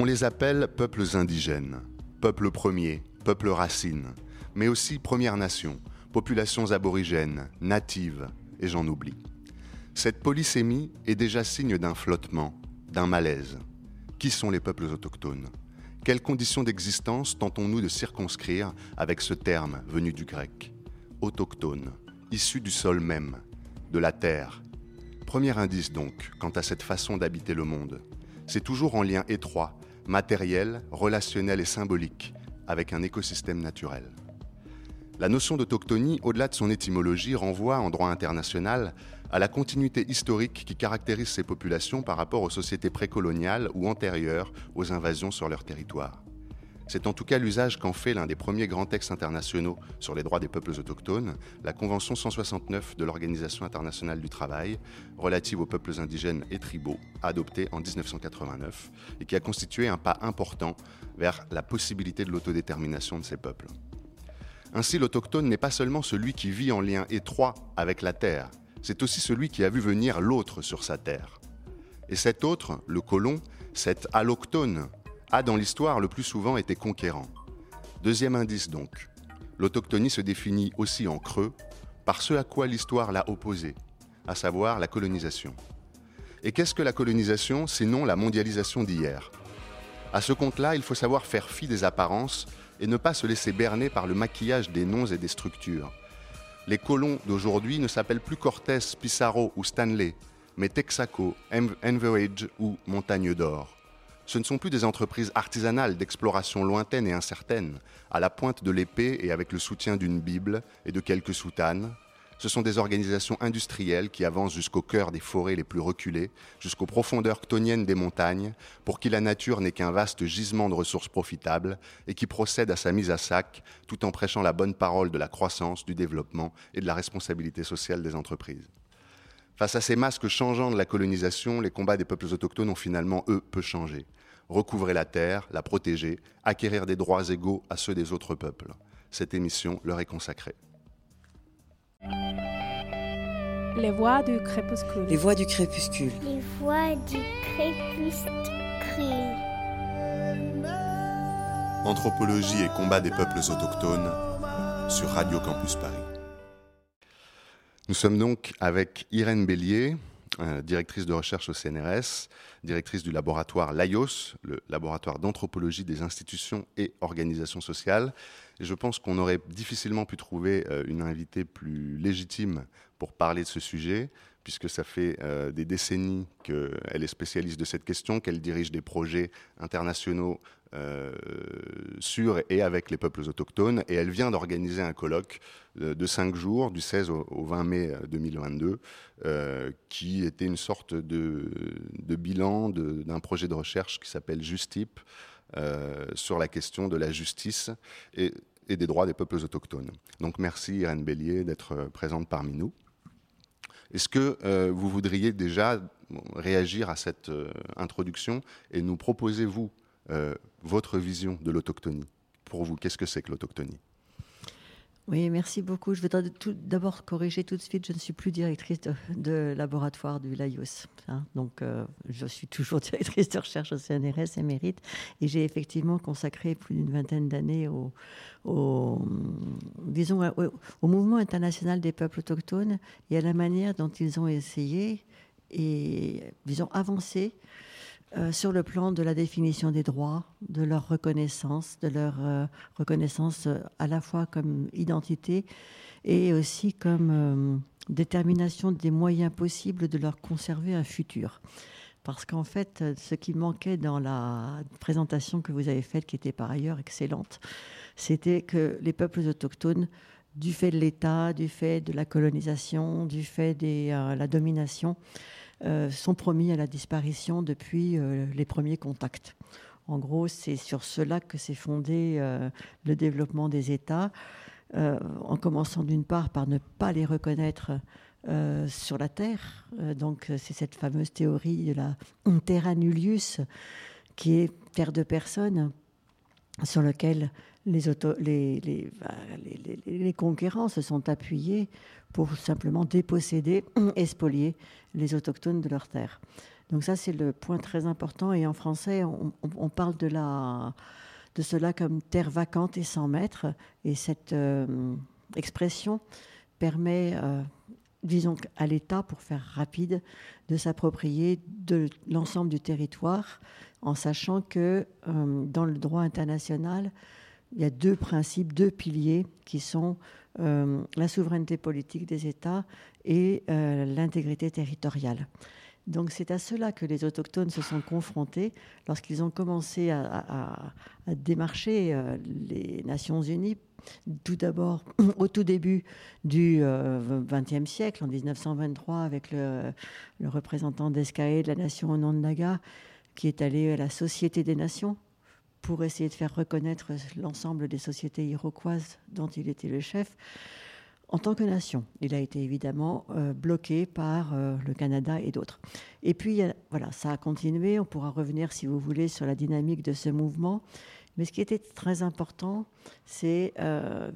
On les appelle peuples indigènes, peuples premiers, peuples racines, mais aussi Premières Nations, populations aborigènes, natives, et j'en oublie. Cette polysémie est déjà signe d'un flottement, d'un malaise. Qui sont les peuples autochtones? Quelles conditions d'existence tentons-nous de circonscrire avec ce terme venu du grec? Autochtone, issu du sol même, de la terre. Premier indice donc quant à cette façon d'habiter le monde. C'est toujours en lien étroit matériel, relationnel et symbolique avec un écosystème naturel. La notion d'autochtonie, au-delà de son étymologie, renvoie en droit international à la continuité historique qui caractérise ces populations par rapport aux sociétés précoloniales ou antérieures aux invasions sur leur territoire. C'est en tout cas l'usage qu'en fait l'un des premiers grands textes internationaux sur les droits des peuples autochtones, la Convention 169 de l'Organisation internationale du travail, relative aux peuples indigènes et tribaux, adoptée en 1989, et qui a constitué un pas important vers la possibilité de l'autodétermination de ces peuples. Ainsi, l'autochtone n'est pas seulement celui qui vit en lien étroit avec la terre, c'est aussi celui qui a vu venir l'autre sur sa terre. Et cet autre, le colon, cet alloctone, a dans l'histoire le plus souvent été conquérant. Deuxième indice donc, l'autochtonie se définit aussi en creux par ce à quoi l'histoire l'a opposé, à savoir la colonisation. Et qu'est-ce que la colonisation sinon la mondialisation d'hier? À ce compte-là, il faut savoir faire fi des apparences et ne pas se laisser berner par le maquillage des noms et des structures. Les colons d'aujourd'hui ne s'appellent plus Cortés, Pissarro ou Stanley, mais Texaco, Enverage ou Montagne d'Or ce ne sont plus des entreprises artisanales d'exploration lointaine et incertaine, à la pointe de l'épée et avec le soutien d'une Bible et de quelques soutanes. Ce sont des organisations industrielles qui avancent jusqu'au cœur des forêts les plus reculées, jusqu'aux profondeurs ctoniennes des montagnes, pour qui la nature n'est qu'un vaste gisement de ressources profitables et qui procèdent à sa mise à sac tout en prêchant la bonne parole de la croissance, du développement et de la responsabilité sociale des entreprises. Face à ces masques changeants de la colonisation, les combats des peuples autochtones ont finalement, eux, peu changé recouvrer la terre, la protéger, acquérir des droits égaux à ceux des autres peuples. Cette émission leur est consacrée. Les voix du crépuscule. Les voix du crépuscule. Les voix du crépuscule. Anthropologie et combat des peuples autochtones sur Radio Campus Paris. Nous sommes donc avec Irène Bélier, euh, directrice de recherche au CNRS, directrice du laboratoire LAIOS, le laboratoire d'anthropologie des institutions et organisations sociales. Et je pense qu'on aurait difficilement pu trouver euh, une invitée plus légitime pour parler de ce sujet, puisque ça fait euh, des décennies qu'elle est spécialiste de cette question, qu'elle dirige des projets internationaux euh, sur et avec les peuples autochtones. Et elle vient d'organiser un colloque de cinq jours, du 16 au, 20 mai 2022, qui était une sorte de, bilan d'un projet de recherche qui s'appelle Justip, euh, sur la question de la justice et, des droits des peuples autochtones. Donc merci Irène Bélier d'être euh, présente parmi nous. Est-ce que euh, vous voudriez déjà réagir à cette introduction et nous proposer, vous, votre vision de l'autochtonie Pour vous, qu'est-ce que c'est que l'autochtonie? Oui, merci beaucoup. Je voudrais d'abord corriger tout de suite. Je ne suis plus directrice de, laboratoire du LAIOS. Hein. donc, euh, je suis toujours directrice de recherche au CNRS émérite. Et j'ai effectivement consacré plus d'une vingtaine d'années au, disons, au, mouvement international des peuples autochtones et à la manière dont ils ont essayé et, disons, avancé euh, sur le plan de la définition des droits, de leur reconnaissance, de leur euh, reconnaissance euh, à la fois comme identité et aussi comme détermination des moyens possibles de leur conserver un futur. Parce qu'en fait, ce qui manquait dans la présentation que vous avez faite, qui était par ailleurs excellente, c'était que les peuples autochtones, du fait de l'État, du fait de la colonisation, du fait de la domination, sont promis à la disparition depuis euh, les premiers contacts. En gros, c'est sur cela que s'est fondé euh, le développement des États, en commençant d'une part par ne pas les reconnaître sur la Terre. donc, c'est cette fameuse théorie de la terra nullius, qui est terre de personne, sur lequel les, les, conquérants se sont appuyés pour simplement déposséder et les autochtones de leurs terres. Donc ça, c'est le point très important. Et en français, on, parle de cela comme terre vacante et sans maître. Et cette euh, expression permet, euh, disons, à l'État, pour faire rapide, de s'approprier de l'ensemble du territoire, en sachant que euh, dans le droit international, il y a deux principes, deux piliers qui sont la souveraineté politique des États et l'intégrité territoriale. Donc c'est à cela que les autochtones se sont confrontés lorsqu'ils ont commencé à, démarcher euh, les Nations Unies. Tout d'abord, au tout début du XXe euh, siècle, en 1923, avec le, représentant d'Escaé de la nation Onondaga, qui est allé à la Société des Nations pour essayer de faire reconnaître l'ensemble des sociétés iroquoises dont il était le chef en tant que nation. Il a été évidemment euh, bloqué par euh, le Canada et d'autres. Et puis, voilà, ça a continué. On pourra revenir, si vous voulez, sur la dynamique de ce mouvement. Mais ce qui était très important, c'est euh,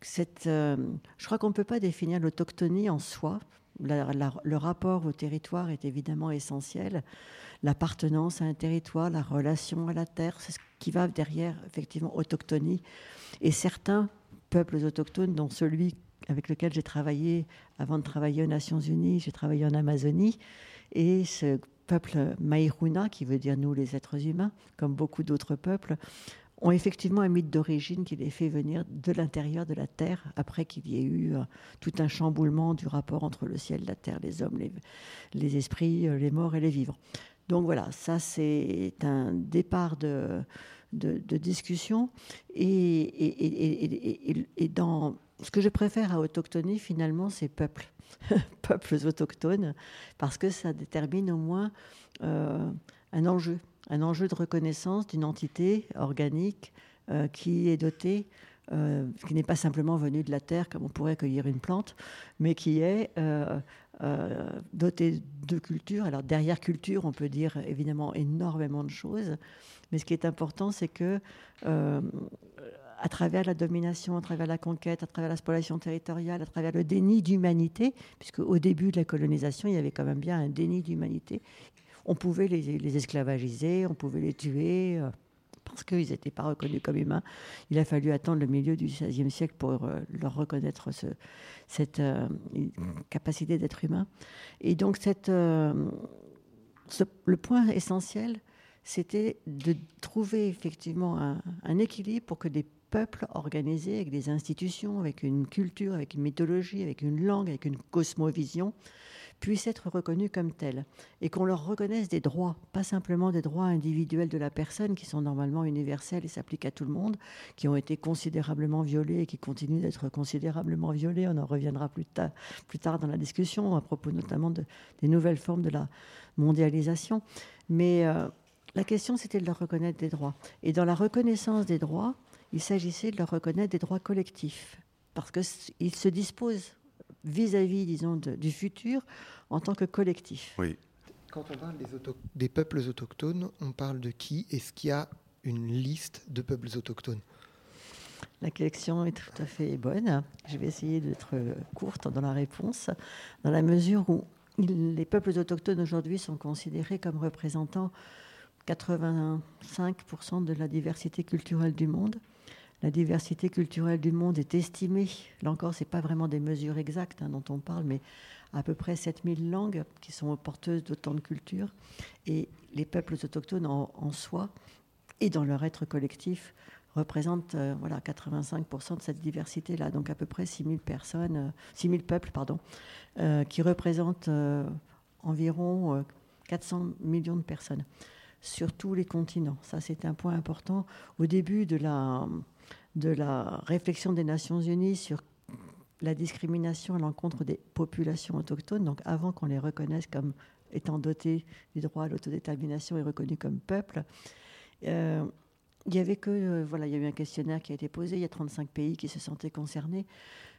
cette. je crois qu'on ne peut pas définir l'autochtonie en soi. le rapport au territoire est évidemment essentiel. L'appartenance à un territoire, la relation à la terre, c'est ce qui va derrière, effectivement, autochtonie. Et certains peuples autochtones, dont celui avec lequel j'ai travaillé avant de travailler aux Nations Unies. J'ai travaillé en Amazonie. Et ce peuple Maïruna, qui veut dire nous les êtres humains, comme beaucoup d'autres peuples, ont effectivement un mythe d'origine qui les fait venir de l'intérieur de la terre, après qu'il y ait eu euh, tout un chamboulement du rapport entre le ciel, la terre, les hommes, les, esprits, euh, les morts et les vivants. Donc voilà, ça c'est un départ de, discussion. Et, dans ce que je préfère à autochtonie, finalement, c'est peuple, peuples autochtones, parce que ça détermine au moins euh, un enjeu, un enjeu de reconnaissance d'une entité organique euh, qui est dotée, euh, qui n'est pas simplement venue de la terre comme on pourrait cueillir une plante, mais qui est dotée de culture. Alors derrière culture, on peut dire évidemment énormément de choses, mais ce qui est important, c'est que à travers la domination, à travers la conquête, à travers la spoliation territoriale, à travers le déni d'humanité, puisque au début de la colonisation, il y avait quand même bien un déni d'humanité. On pouvait les, esclavagiser, on pouvait les tuer, euh, parce qu'ils n'étaient pas reconnus comme humains. Il a fallu attendre le milieu du XVIe siècle pour euh, leur reconnaître cette euh, capacité d'être humain. Et donc, cette, le point essentiel, c'était de trouver effectivement un, un, équilibre pour que des peuple organisé avec des institutions, avec une culture, avec une mythologie, avec une langue, avec une cosmovision, puisse être reconnu comme tel et qu'on leur reconnaisse des droits, pas simplement des droits individuels de la personne qui sont normalement universels et s'appliquent à tout le monde, qui ont été considérablement violés et qui continuent d'être considérablement violés. On en reviendra plus tard, plus tard dans la discussion à propos notamment de, des nouvelles formes de la mondialisation. Mais euh, la question, c'était de leur reconnaître des droits. Et dans la reconnaissance des droits, il s'agissait de leur reconnaître des droits collectifs, parce qu'ils se disposent vis-à-vis, disons, du futur en tant que collectif. Oui. Quand on parle des, des peuples autochtones, on parle de qui? Est-ce qu'il y a une liste de peuples autochtones? La question est tout à fait bonne. Je vais essayer d'être courte dans la réponse, dans la mesure où les peuples autochtones aujourd'hui sont considérés comme représentant 85% de la diversité culturelle du monde. La diversité culturelle du monde est estimée, là encore, ce n'est pas vraiment des mesures exactes hein, dont on parle, mais à peu près 7000 langues qui sont porteuses d'autant de cultures. Et les peuples autochtones en, soi et dans leur être collectif représentent euh, voilà, 85% de cette diversité-là. Donc à peu près 6000 personnes, 6000 euh, peuples, pardon, euh, qui représentent environ 400 millions de personnes sur tous les continents. Ça, c'est un point important. Au début de la de la réflexion des Nations Unies sur la discrimination à l'encontre des populations autochtones, donc avant qu'on les reconnaisse comme étant dotés du droit à l'autodétermination et reconnus comme peuple. Euh, il y avait que, euh, voilà, il y a eu un questionnaire qui a été posé, il y a 35 pays qui se sentaient concernés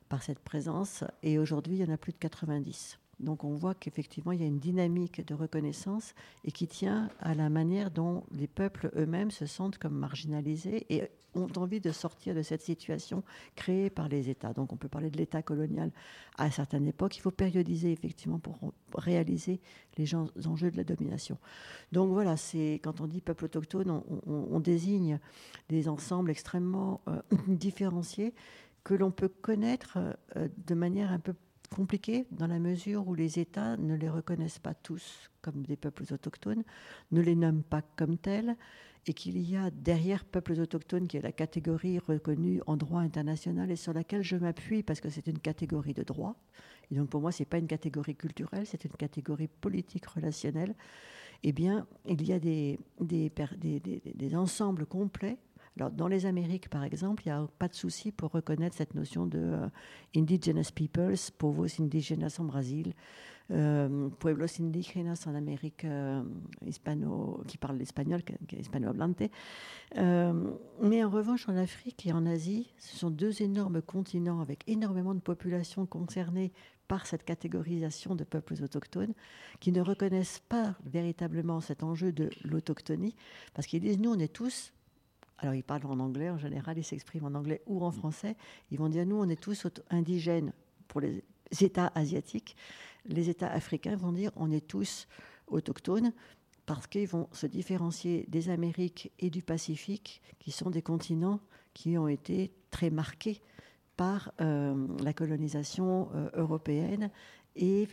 par cette présence, et aujourd'hui, il y en a plus de 90. Donc on voit qu'effectivement, il y a une dynamique de reconnaissance et qui tient à la manière dont les peuples eux-mêmes se sentent comme marginalisés et ont envie de sortir de cette situation créée par les États. Donc on peut parler de l'État colonial à certaines époques. Il faut périodiser effectivement pour réaliser les enjeux de la domination. Donc voilà, c'est quand on dit peuple autochtone, on, désigne des ensembles extrêmement euh, différenciés que l'on peut connaître euh, de manière un peu compliqué dans la mesure où les États ne les reconnaissent pas tous comme des peuples autochtones, ne les nomment pas comme tels, et qu'il y a derrière peuples autochtones, qui est la catégorie reconnue en droit international et sur laquelle je m'appuie parce que c'est une catégorie de droit. Et donc pour moi, ce n'est pas une catégorie culturelle, c'est une catégorie politique relationnelle. Eh bien, il y a des, des, des, des ensembles complets dans les Amériques, par exemple, il n'y a pas de souci pour reconnaître cette notion de euh, indigenous peoples, povos indígenas en Brésil, euh, pueblos indígenas en Amérique euh, hispano, qui parle l'espagnol, qui est hispano-hablante. mais en revanche, en Afrique et en Asie, ce sont deux énormes continents avec énormément de populations concernées par cette catégorisation de peuples autochtones qui ne reconnaissent pas véritablement cet enjeu de l'autochtonie parce qu'ils disent nous on est tous alors ils parlent en anglais en général, ils s'expriment en anglais ou en français. Ils vont dire nous, on est tous indigènes pour les États asiatiques. Les États africains vont dire on est tous autochtones parce qu'ils vont se différencier des Amériques et du Pacifique, qui sont des continents qui ont été très marqués par euh, la colonisation euh, européenne et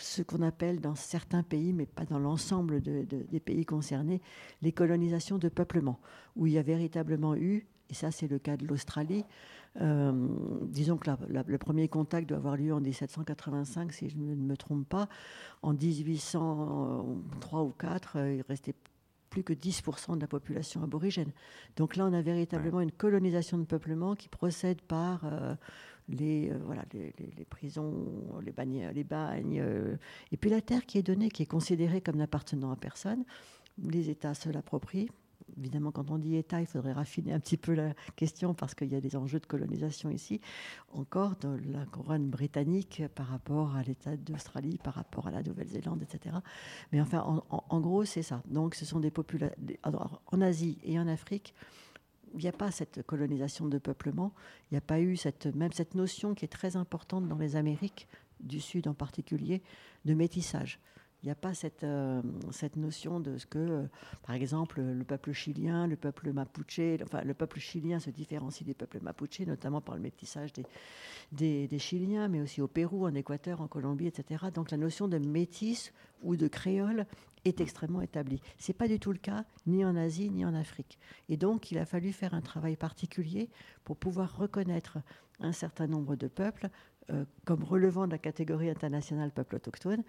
ce qu'on appelle dans certains pays, mais pas dans l'ensemble des pays concernés, les colonisations de peuplement, où il y a véritablement eu, et ça c'est le cas de l'Australie, euh, disons que le premier contact doit avoir lieu en 1785, si je ne me trompe pas. En 1803 ou 4, euh, il restait plus que 10% de la population aborigène. Donc là, on a véritablement une colonisation de peuplement qui procède par euh, les, euh, voilà, les, prisons, les bagnes, les bagnes euh, et puis la terre qui est donnée, qui est considérée comme n'appartenant à personne. Les États se l'approprient. Évidemment, quand on dit État, il faudrait raffiner un petit peu la question parce qu'il y a des enjeux de colonisation ici. Encore dans la couronne britannique par rapport à l'État d'Australie, par rapport à la Nouvelle-Zélande, etc. Mais enfin, en, gros, c'est ça. Donc, ce sont des populations. En Asie et en Afrique, il n'y a pas cette colonisation de peuplement, il n'y a pas eu cette, même cette notion qui est très importante dans les Amériques, du Sud en particulier, de métissage. Il n'y a pas cette, euh, cette notion de ce que, euh, par exemple, le peuple chilien, le peuple mapuche, enfin le peuple chilien se différencie des peuples mapuche, notamment par le métissage des, des, des, Chiliens, mais aussi au Pérou, en Équateur, en Colombie, etc. Donc la notion de métis ou de créole est extrêmement établie. Ce n'est pas du tout le cas ni en Asie ni en Afrique. Et donc il a fallu faire un travail particulier pour pouvoir reconnaître un certain nombre de peuples euh, comme relevant de la catégorie internationale peuple autochtone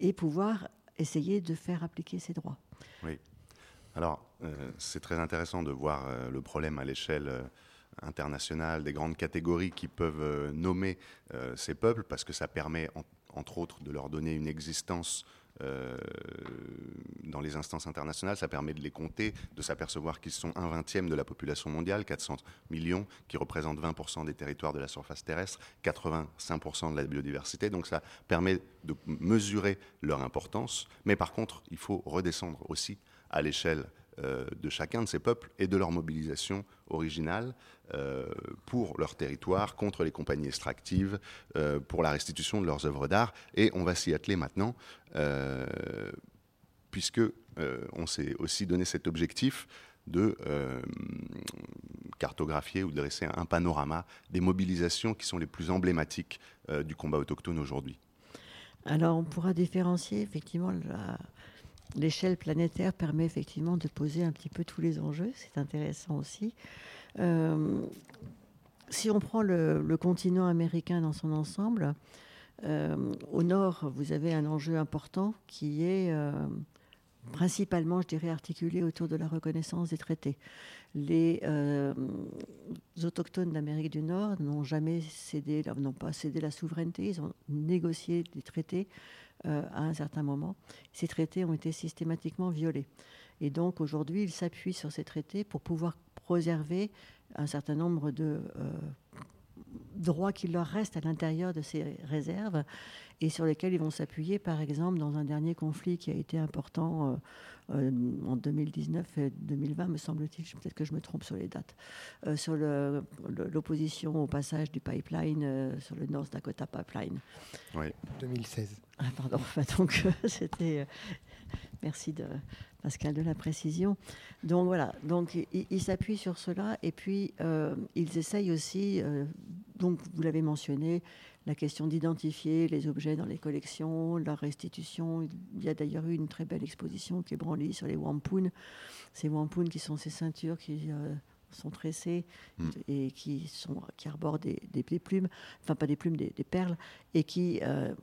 et pouvoir essayer de faire appliquer ces droits. Oui. Alors, euh, c'est très intéressant de voir euh, le problème à l'échelle internationale, des grandes catégories qui peuvent nommer ces peuples, parce que ça permet, entre autres, de leur donner une existence euh, dans les instances internationales, ça permet de les compter, de s'apercevoir qu'ils sont un vingtième de la population mondiale, 400 millions, qui représentent 20% des territoires de la surface terrestre, 85% de la biodiversité. Donc ça permet de mesurer leur importance. Mais par contre, il faut redescendre aussi à l'échelle de chacun de ces peuples et de leur mobilisation originale euh, pour leur territoire, contre les compagnies extractives, euh, pour la restitution de leurs œuvres d'art. Et on va s'y atteler maintenant, puisque on s'est aussi donné cet objectif de cartographier ou de dresser un panorama des mobilisations qui sont les plus emblématiques du combat autochtone aujourd'hui. Alors on pourra différencier effectivement la, l'échelle planétaire permet effectivement de poser un petit peu tous les enjeux. C'est intéressant aussi. Euh, si on prend le, continent américain dans son ensemble, euh, au nord, vous avez un enjeu important qui est euh, principalement, je dirais, articulé autour de la reconnaissance des traités. Les autochtones d'Amérique du Nord n'ont jamais cédé, n'ont pas cédé la souveraineté, ils ont négocié des traités euh, à un certain moment. Ces traités ont été systématiquement violés. Et donc aujourd'hui, ils s'appuient sur ces traités pour pouvoir préserver un certain nombre de, euh, droits qui leur restent à l'intérieur de ces réserves et sur lesquels ils vont s'appuyer, par exemple, dans un dernier conflit qui a été important euh, en 2019 et 2020, me semble-t-il, peut-être que je me trompe sur les dates, euh, sur l'opposition au passage du pipeline euh, sur le North Dakota Pipeline. Oui, 2016. Ah, pardon, donc c'était. merci de, Pascal de la précision. Donc voilà, donc ils s'appuient sur cela et puis ils essayent aussi, donc vous l'avez mentionné, la question d'identifier les objets dans les collections, leur restitution. Il y a d'ailleurs eu une très belle exposition qui est branlée sur les wampum. Ces wampum qui sont ces ceintures qui euh, sont tressées hmm. et qui, sont, qui arborent des, plumes, enfin pas des plumes, des, perles, et qui euh,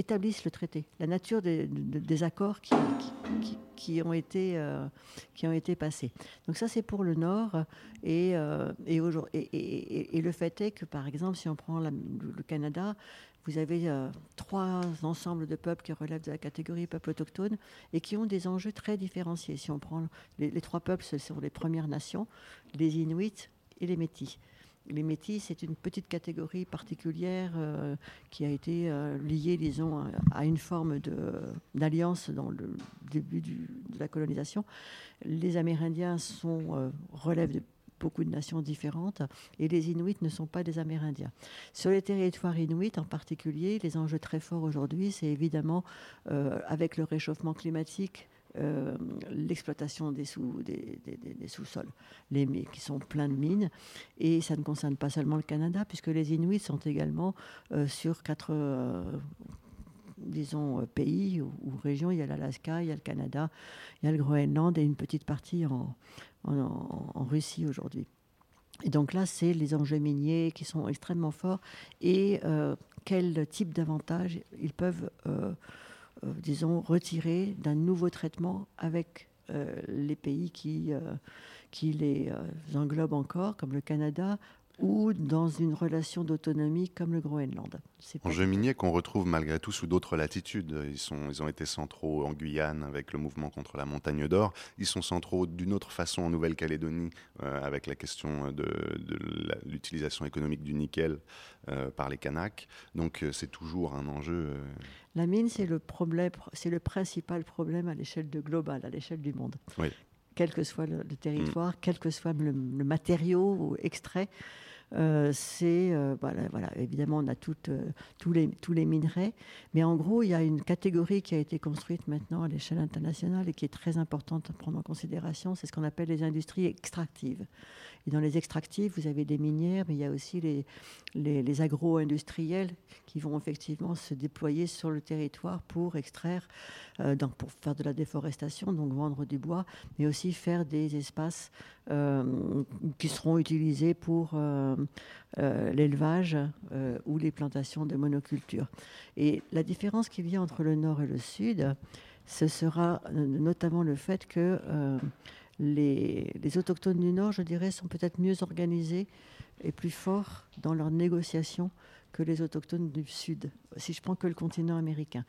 établissent le traité, la nature des, accords qui, ont été, euh, qui ont été passés. Donc ça, c'est pour le Nord. Et, euh, et, et, et, le fait est que, par exemple, si on prend le Canada, vous avez euh, trois ensembles de peuples qui relèvent de la catégorie peuples autochtones et qui ont des enjeux très différenciés. Si on prend les trois peuples, ce sont les Premières Nations, les Inuits et les Métis. Les métis, c'est une petite catégorie particulière euh, qui a été euh, liée, disons, à une forme d'alliance dans le début de la colonisation. Les Amérindiens sont, euh, relèvent de beaucoup de nations différentes et les Inuits ne sont pas des Amérindiens. Sur les territoires Inuits en particulier, les enjeux très forts aujourd'hui, c'est évidemment avec le réchauffement climatique, euh, l'exploitation des, sous, des, sous-sols, les, qui sont pleins de mines. Et ça ne concerne pas seulement le Canada, puisque les Inuits sont également euh, sur quatre, euh, disons, pays ou, régions. Il y a l'Alaska, il y a le Canada, il y a le Groenland et une petite partie en, en, Russie aujourd'hui. Et donc là, c'est les enjeux miniers qui sont extrêmement forts et quel type d'avantages ils peuvent disons, retirer d'un nouveau traitement avec euh, les pays qui, euh, qui les englobent encore, comme le Canada, ou dans une relation d'autonomie comme le Groenland. Enjeux miniers qu'on retrouve malgré tout sous d'autres latitudes. Ils, sont, ils ont été centraux en Guyane avec le mouvement contre la montagne d'or. Ils sont centraux d'une autre façon en Nouvelle-Calédonie avec la question de, l'utilisation économique du nickel par les Kanaks. Donc c'est toujours un enjeu la mine, c'est le, problème, le principal problème à l'échelle de globale, à l'échelle du monde. Quel que soit le, territoire, mm. quel que soit le, le matériau extrait, euh, c'est euh, voilà, voilà, évidemment on a euh, tous, les, tous les minerais, mais en gros il y a une catégorie qui a été construite maintenant à l'échelle internationale et qui est très importante à prendre en considération, c'est ce qu'on appelle les industries extractives. Dans les extractives, vous avez des minières, mais il y a aussi les, agro-industriels qui vont effectivement se déployer sur le territoire pour extraire, euh, pour faire de la déforestation, donc vendre du bois, mais aussi faire des espaces euh, qui seront utilisés pour euh, l'élevage ou les plantations de monoculture. Et la différence qui vient entre le nord et le sud, ce sera notamment le fait que les, autochtones du Nord, je dirais, sont peut-être mieux organisés et plus forts dans leurs négociations que les autochtones du Sud, si je prends que le continent américain.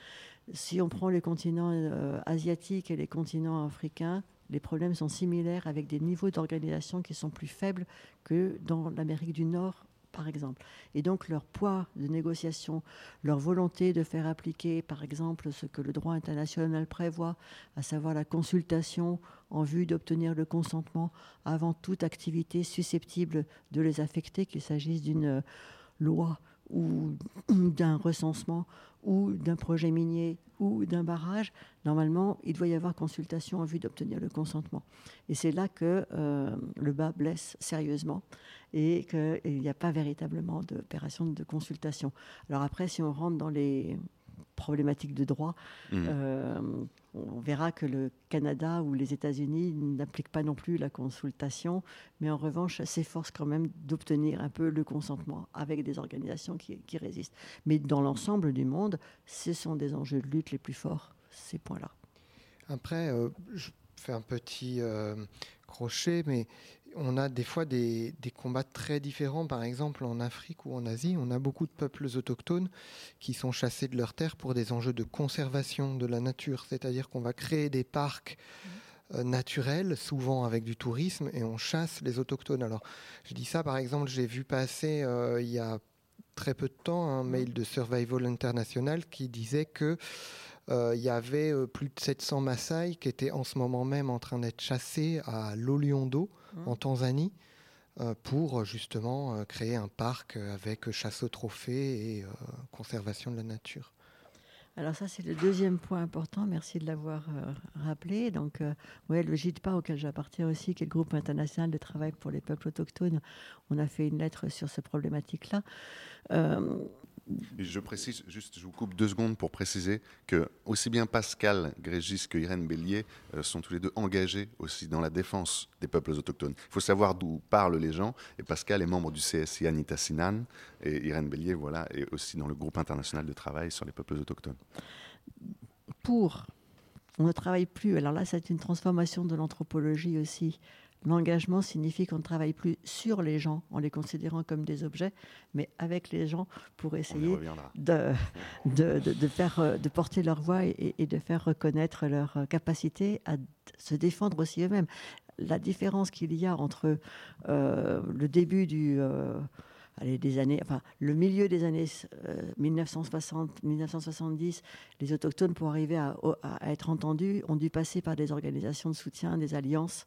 Si on prend les continents euh, asiatiques et les continents africains, les problèmes sont similaires avec des niveaux d'organisation qui sont plus faibles que dans l'Amérique du Nord par exemple. Et donc leur poids de négociation, leur volonté de faire appliquer, par exemple, ce que le droit international prévoit, à savoir la consultation en vue d'obtenir le consentement avant toute activité susceptible de les affecter, qu'il s'agisse d'une loi ou d'un recensement ou d'un projet minier ou d'un barrage, normalement, il doit y avoir consultation en vue d'obtenir le consentement. Et c'est là que euh, le bas blesse sérieusement et qu'il n'y a pas véritablement d'opération de consultation. Alors après, si on rentre dans les problématiques de droit, mmh. euh, on verra que le Canada ou les États-Unis n'appliquent pas non plus la consultation, mais en revanche s'efforcent quand même d'obtenir un peu le consentement avec des organisations qui, résistent. Mais dans l'ensemble du monde, ce sont des enjeux de lutte les plus forts, ces points-là. Après, euh, je fais un petit euh, crochet, mais on a des fois des, combats très différents. Par exemple, en Afrique ou en Asie, on a beaucoup de peuples autochtones qui sont chassés de leurs terres pour des enjeux de conservation de la nature. C'est-à-dire qu'on va créer des parcs euh, naturels, souvent avec du tourisme, et on chasse les autochtones. Alors, je dis ça, par exemple, j'ai vu passer euh, il y a très peu de temps un mail de Survival International qui disait que euh, il y avait euh, plus de 700 Maasai qui étaient en ce moment même en train d'être chassés à Loliondo, mmh. en Tanzanie, euh, pour justement créer un parc avec chasse aux trophées et conservation de la nature. Alors ça, c'est le deuxième point important. Merci de l'avoir rappelé. Donc, ouais, le GITPA, auquel j'appartiens aussi, qui est le groupe international de travail pour les peuples autochtones, on a fait une lettre sur cette problématique-là je précise, juste, je vous coupe deux secondes pour préciser que aussi bien Pascal Grégis que Irène Bélier euh, sont tous les deux engagés aussi dans la défense des peuples autochtones. Il faut savoir d'où parlent les gens. Et Pascal est membre du CSI Anita Sinan et Irène Bélier, voilà, est aussi dans le groupe international de travail sur les peuples autochtones. Pour, on ne travaille plus. Alors là, c'est une transformation de l'anthropologie aussi. L'engagement signifie qu'on ne travaille plus sur les gens en les considérant comme des objets, mais avec les gens pour essayer de, de, faire, euh, de porter leur voix et, de faire reconnaître leur capacité à se défendre aussi eux-mêmes. La différence qu'il y a entre euh, le début du... Euh, allez, des années, enfin, le milieu des années 1960, 1970, les autochtones, pour arriver à, à, être entendus, ont dû passer par des organisations de soutien, des alliances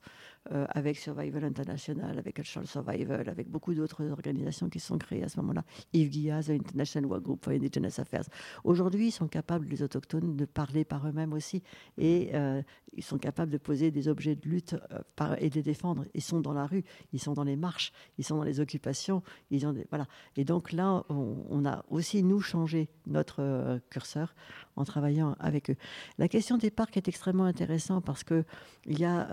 euh, avec Survival International, avec Cultural Survival, avec beaucoup d'autres organisations qui sont créées à ce moment-là. Yves Guillaz, International Work Group for Indigenous Affairs. Aujourd'hui, ils sont capables, les autochtones, de parler par eux-mêmes aussi et euh, ils sont capables de poser des objets de lutte euh, et de les défendre. Ils sont dans la rue, ils sont dans les marches, ils sont dans les occupations. Ils ont voilà. Et donc là, on a aussi, nous, changé notre curseur en travaillant avec eux. La question des parcs est extrêmement intéressante parce qu'il y, a,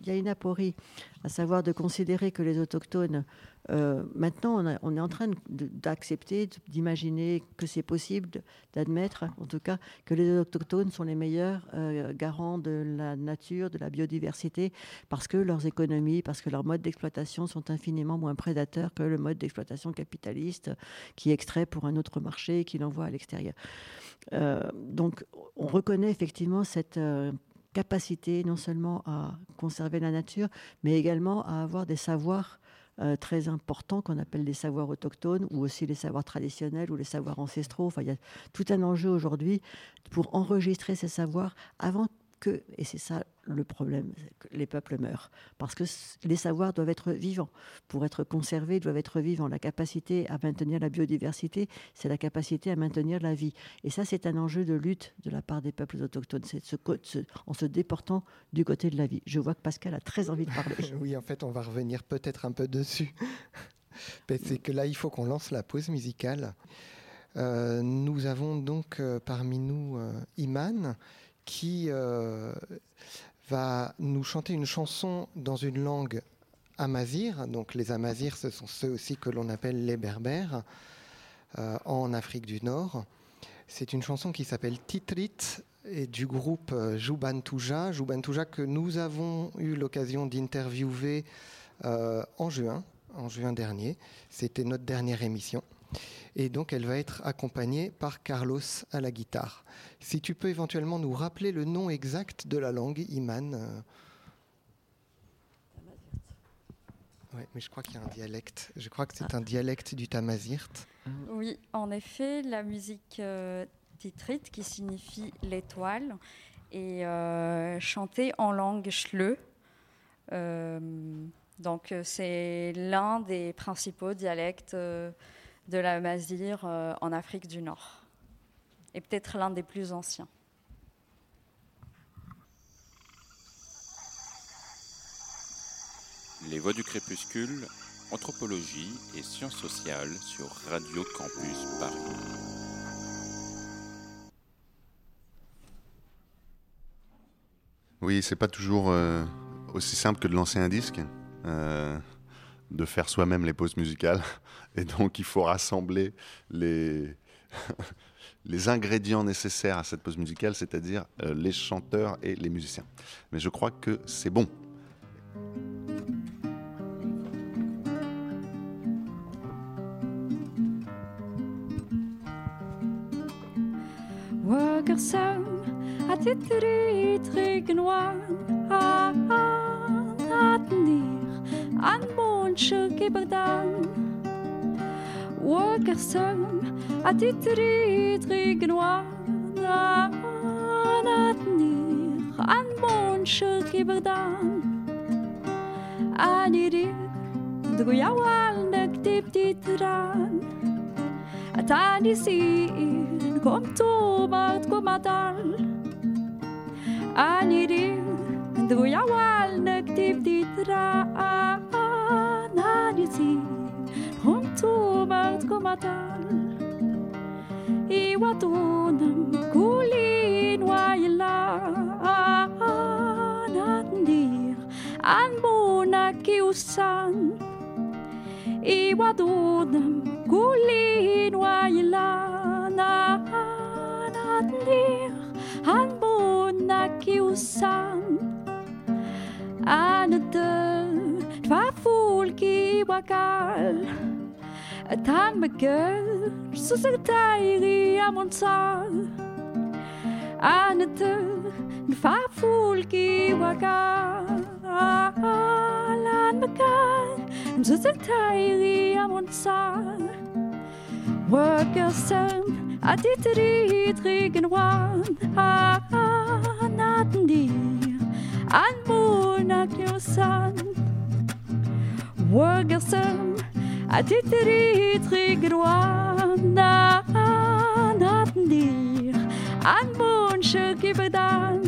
il y a une aporie, à savoir de considérer que les autochtones, euh, maintenant on, est en train d'accepter, d'imaginer que c'est possible, d'admettre en tout cas que les autochtones sont les meilleurs euh, garants de la nature, de la biodiversité, parce que leurs économies, parce que leurs modes d'exploitation sont infiniment moins prédateurs que le mode d'exploitation capitaliste qui extrait pour un autre marché et qui l'envoie à l'extérieur. Euh, donc on reconnaît effectivement cette capacité non seulement à conserver la nature, mais également à avoir des savoirs euh, très importants qu'on appelle des savoirs autochtones ou aussi les savoirs traditionnels ou les savoirs ancestraux. Enfin, il y a tout un enjeu aujourd'hui pour enregistrer ces savoirs avant et c'est ça le problème, les peuples meurent, parce que les savoirs doivent être vivants. Pour être conservés, ils doivent être vivants. La capacité à maintenir la biodiversité, c'est la capacité à maintenir la vie. Et ça, c'est un enjeu de lutte de la part des peuples autochtones, en se déportant du côté de la vie. Je vois que Pascal a très envie de parler. oui, en fait, on va revenir peut-être un peu dessus. c'est que là, il faut qu'on lance la pause musicale. Euh, nous avons donc euh, parmi nous euh, Iman qui euh, va nous chanter une chanson dans une langue amazir. Donc les amazirs, ce sont ceux aussi que l'on appelle les berbères euh, en Afrique du Nord. C'est une chanson qui s'appelle Titrit et du groupe euh, Jubantuja. Jubantuja que nous avons eu l'occasion d'interviewer en juin, en juin dernier. C'était notre dernière émission. Et donc, elle va être accompagnée par Carlos à la guitare. Si tu peux éventuellement nous rappeler le nom exact de la langue, Iman. Euh. Oui, mais je crois qu'il y a un dialecte. Je crois que c'est ah. un dialecte du Tamazirt. Oui, en effet, la musique euh, titrite, qui signifie l'étoile, est euh, chantée en langue schleu. donc, c'est l'un des principaux dialectes de la Mazir euh, en Afrique du Nord, et peut-être l'un des plus anciens. Les Voix du Crépuscule, Anthropologie et Sciences sociales sur Radio Campus Paris. Oui, c'est pas toujours euh, aussi simple que de lancer un disque. Euh, de faire soi-même les pauses musicales. Et donc, il faut rassembler les, les ingrédients nécessaires à cette pause musicale, c'est-à-dire euh, les chanteurs et les musiciens. Mais je crois que c'est bon. An i bagdan Walker som att it rit noir Anat nir an monshuk i bagdan Anirik Druyawal nek dip ditran Atani sin kom tomat komatal Anirik dwójałalne, gdy wditra na nieci, huntu matko matal. I watunam kulin waila anandir, anmuna kiusan. I watunam kulin waila anandir, anmuna kiusan anedød Tvar fugl giver gal At han med gød Så så dejlig er mon sol Anedød Tvar fugl giver gal Han med gød Så så dejlig er mon sol Workersen I did it, drinking one, ah, ah, not indeed and moon at your sun. وقسم أتتري تريق روانا أتنير أن moon شكي بدان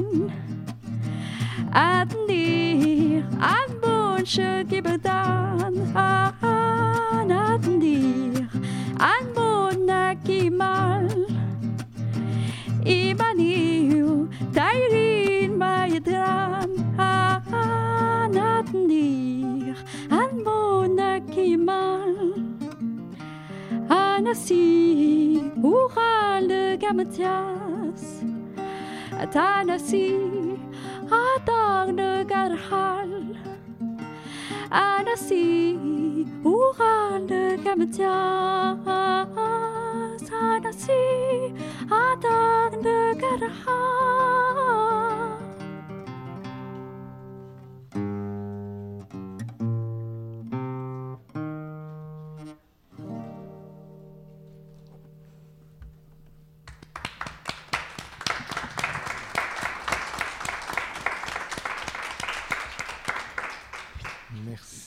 أتنير أن moon شكي بدان أتنير أن moon نكي مال إيمانيو تايرين ما يدران Natten an mona kimal Anasi Ural de gamatias. Atanasi Atar de garhal. Anasi Ural de gamatias. Anasi Atar de garhal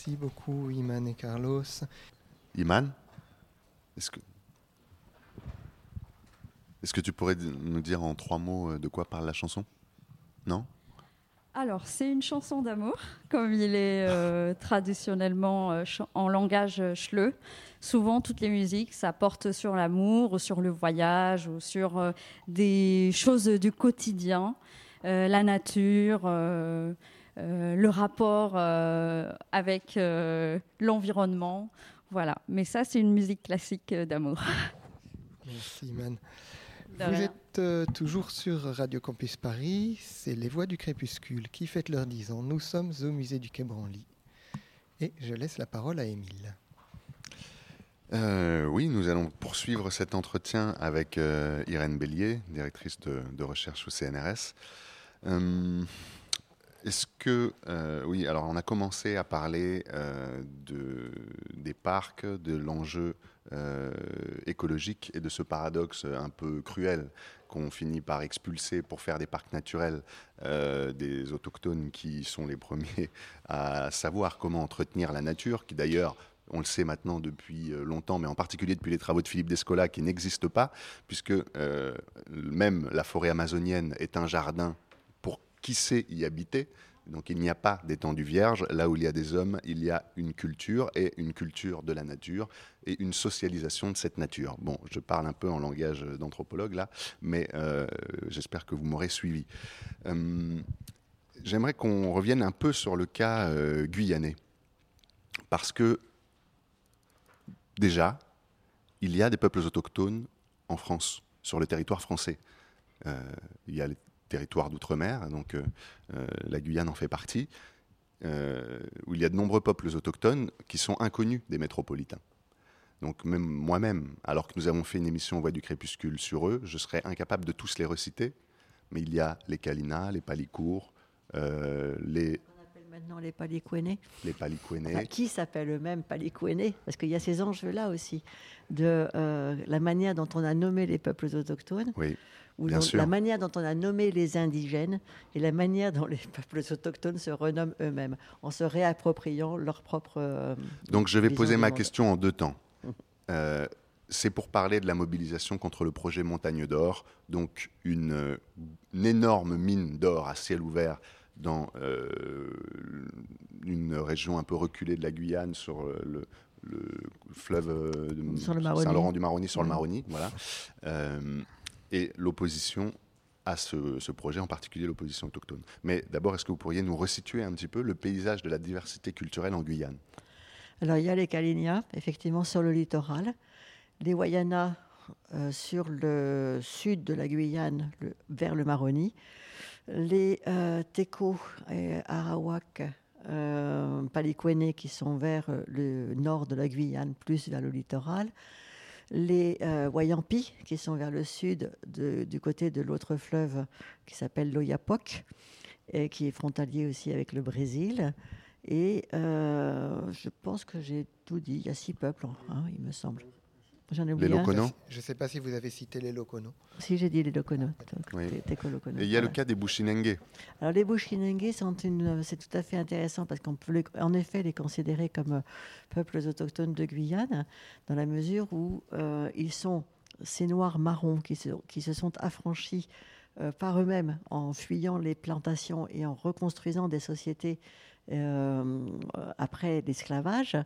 Merci beaucoup, Iman et Carlos. Iman, est-ce que, est-ce que tu pourrais nous dire en trois mots euh, de quoi parle la chanson? Non? Alors, c'est une chanson d'amour, comme il est euh, traditionnellement euh, en langage schleu. Souvent, toutes les musiques, ça porte sur l'amour, ou sur le voyage, ou sur euh, des choses du quotidien, euh, la nature, euh, le rapport euh, avec euh, l'environnement. Voilà. Mais ça, c'est une musique classique euh, d'amour. Merci, Iman. Vous rien. êtes euh, toujours sur Radio Campus Paris, c'est Les Voix du Crépuscule qui fêtent leurs 10 ans. Nous sommes au musée du Quai Branly. Et je laisse la parole à Émile. Euh, oui, nous allons poursuivre cet entretien avec euh, Irène Bélier, directrice de, de recherche au CNRS. Euh, Est-ce que, euh, oui, alors on a commencé à parler euh, de, des parcs, de l'enjeu euh, écologique et de ce paradoxe un peu cruel qu'on finit par expulser pour faire des parcs naturels des autochtones qui sont les premiers à savoir comment entretenir la nature, qui d'ailleurs on le sait maintenant depuis longtemps, mais en particulier depuis les travaux de Philippe Descola, qui n'existent pas, puisque même la forêt amazonienne est un jardin qui sait y habiter. Donc il n'y a pas d'étendue vierge. Là où il y a des hommes, il y a une culture, et une culture de la nature, et une socialisation de cette nature. Bon, je parle un peu en langage d'anthropologue là, mais euh, j'espère que vous m'aurez suivi. Euh, J'aimerais qu'on revienne un peu sur le cas euh, guyanais, parce que déjà, il y a des peuples autochtones en France, sur le territoire français. Euh, il y a les territoires d'outre-mer, donc euh, euh, la Guyane en fait partie, euh, où il y a de nombreux peuples autochtones qui sont inconnus des métropolitains. Donc même moi-même, alors que nous avons fait une émission Voix du crépuscule sur eux, je serais incapable de tous les reciter, mais il y a les Kalina, les Palicours, les maintenant les Palikwené. Les Palikwené. Enfin, qui s'appellent eux-mêmes Palikwené Parce qu'il y a ces enjeux-là aussi, de euh, la manière dont on a nommé les peuples autochtones, Oui, ou bien dont- sûr. la manière dont on a nommé les indigènes, et la manière dont les peuples autochtones se renomment eux-mêmes, en se réappropriant leur propre... euh, Donc je vais poser ma monde. question en deux temps. Mhm. Euh, c'est pour parler de la mobilisation contre le projet Montagne d'Or, donc une, une énorme mine d'or à ciel ouvert dans euh, une région un peu reculée de la Guyane sur euh, le, le fleuve euh, de- Sur le Maroni. Saint-Laurent du Maroni, sur le. Maroni, voilà. Euh, et l'opposition à ce, ce projet, en particulier l'opposition autochtone. Mais d'abord, est-ce que vous pourriez nous resituer un petit peu le paysage de la diversité culturelle en Guyane? Alors, il y a les Kalinia, effectivement, sur le littoral. Les Wayana, euh, sur le sud de la Guyane, le- vers le Maroni. Les euh, Teko et Arawak, euh, qui sont vers le nord de la Guyane, plus vers le littoral. Les euh, Wayampi, qui sont vers le sud, du côté de l'autre fleuve, qui s'appelle l'Oyapock, et qui est frontalier aussi avec le Brésil. Et euh, je pense que j'ai tout dit. Il y a six peuples, hein, il me semble. J'en ai oublié un. Lokono Je ne sais pas si vous avez cité les Lokono. Si j'ai dit les. Oui. les Et il y a le cas des Bushinengue. Alors les Bushinengue c'est tout à fait intéressant parce qu'on peut les- en effet les considérer comme euh, peuples autochtones de Guyane dans la mesure où euh, ils sont ces noirs marrons qui se, qui se sont affranchis euh, par eux-mêmes en fuyant les plantations et en reconstruisant des sociétés euh, après l'esclavage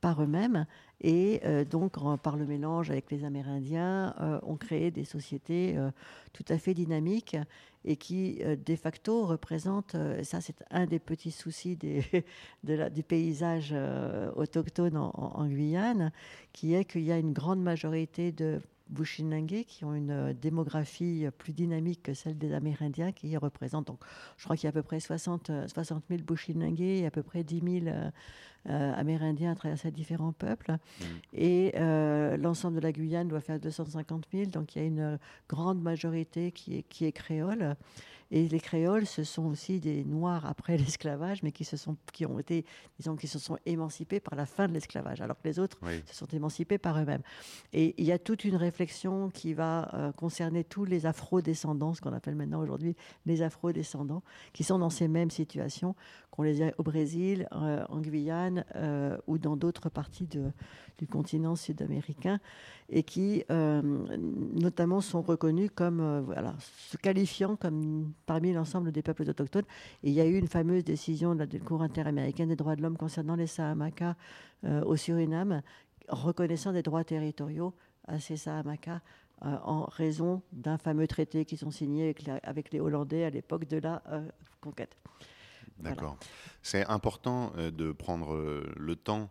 par eux-mêmes et euh, donc par le mélange avec les Amérindiens euh, ont créé des sociétés euh, tout à fait dynamiques et qui euh, de facto représentent, ça c'est un des petits soucis des, de la- du paysage autochtone en Guyane, qui est qu'il y a une grande majorité de Bushinengue qui ont une euh, démographie euh, plus dynamique que celle des Amérindiens qui y représentent. Donc, je crois qu'il y a à peu près 60, euh, 60 000 Bushinengue et à peu près 10 000 euh, Amérindiens à travers ces différents peuples. Et euh, l'ensemble de la Guyane doit faire 250 000, donc il y a une grande majorité qui est, qui est créole. Et les créoles, ce sont aussi des noirs après l'esclavage, mais qui, se sont, qui ont été, disons, qui se sont émancipés par la fin de l'esclavage, alors que les autres Oui. se sont émancipés par eux-mêmes. Et il y a toute une réflexion qui va euh, concerner tous les afro-descendants, ce qu'on appelle maintenant aujourd'hui les afro-descendants, qui sont dans ces mêmes situations, qu'on les a au Brésil, euh, en Guyane euh, ou dans d'autres parties du continent sud-américain, et qui euh, notamment sont reconnus comme, voilà, se qualifiant comme parmi l'ensemble des peuples autochtones. Il y a eu une fameuse décision de la Cour interaméricaine des droits de l'homme concernant les Sahamaka au Suriname, reconnaissant des droits territoriaux à ces Sahamaka en raison d'un fameux traité qu'ils ont signé avec, les Hollandais à l'époque de la conquête. D'accord. C'est important euh, de prendre euh, le temps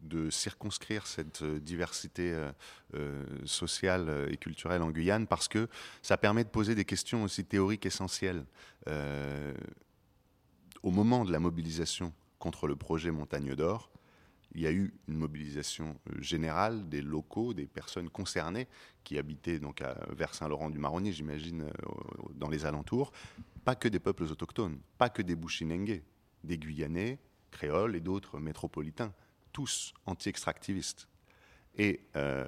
de circonscrire cette euh, diversité sociale et culturelle en Guyane parce que ça permet de poser des questions aussi théoriques essentielles. Au moment de la mobilisation contre le projet Montagne d'Or, il y a eu une mobilisation euh, générale des locaux, des personnes concernées qui habitaient donc à, vers Saint-Laurent-du-Maroni, j'imagine, euh, dans les alentours, pas que des peuples autochtones, pas que des Bushinengue, des Guyanais, créoles et d'autres métropolitains, tous anti-extractivistes. Et euh,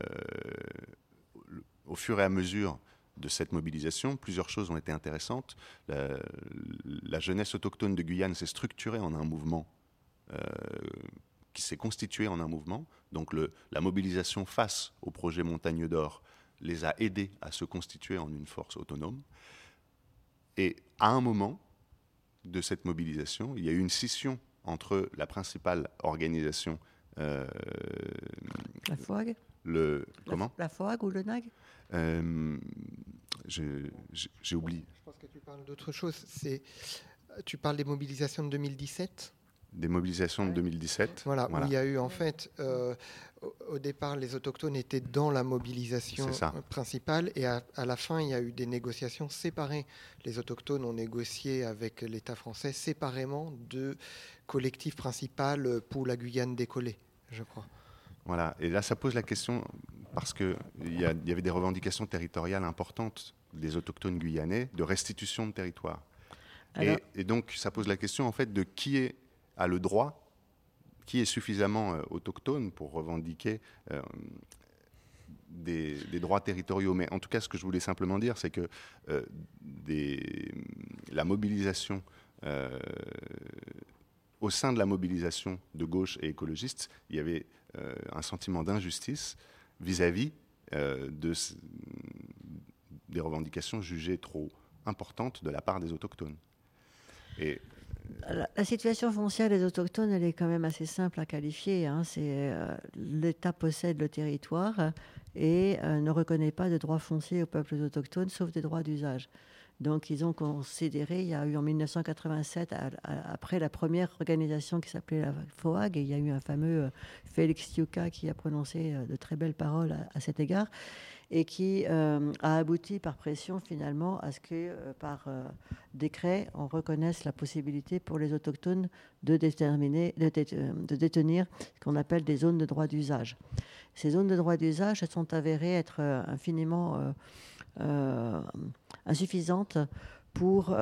au fur et à mesure de cette mobilisation, plusieurs choses ont été intéressantes. La, jeunesse autochtone de Guyane s'est structurée en un mouvement qui s'est constitué en un mouvement. Donc le- la mobilisation face au projet Montagne d'Or les a aidés à se constituer en une force autonome. Et à un moment de cette mobilisation, il y a eu une scission entre la principale organisation, euh, La FOAG le la, comment? la FOAG ou le NAG Euh, J'ai j'ai oublié. Je pense que tu parles d'autre chose. C'est, tu parles des mobilisations de 2017 Des mobilisations de 2017. Voilà, où il y a eu en fait, euh, au, départ, les autochtones étaient dans la mobilisation principale, et à, à la fin, il y a eu des négociations séparées. Les autochtones ont négocié avec l'État français séparément de collectif principal pour la Guyane décollée, je crois. Voilà. Et là, ça pose la question parce qu'il y, y avait des revendications territoriales importantes des autochtones guyanais de restitution de territoire. Et, Alors- et donc, ça pose la question en fait de qui est a le droit, qui est suffisamment autochtone pour revendiquer des, droits territoriaux. Mais en tout cas, ce que je voulais simplement dire, c'est que des, la mobilisation au sein de la mobilisation de gauche et écologiste, il y avait un sentiment d'injustice vis-à-vis de, des revendications jugées trop importantes de la part des autochtones. Et la, situation foncière des autochtones, elle est quand même assez simple à qualifier. Hein. Euh, l'État possède le territoire et euh, ne reconnaît pas de droits fonciers aux peuples autochtones, sauf des droits d'usage. Donc, ils ont considéré, il y a eu en 1987, après la première organisation qui s'appelait la FOAG, et il y a eu un fameux euh, Félix Yuka qui a prononcé de très belles paroles à cet égard et qui euh, a abouti par pression finalement à ce que euh, par euh, décret on reconnaisse la possibilité pour les autochtones de déterminer, de, détenir ce qu'on appelle des zones de droit d'usage. Ces zones de droit d'usage sont avérées être infiniment insuffisantes pour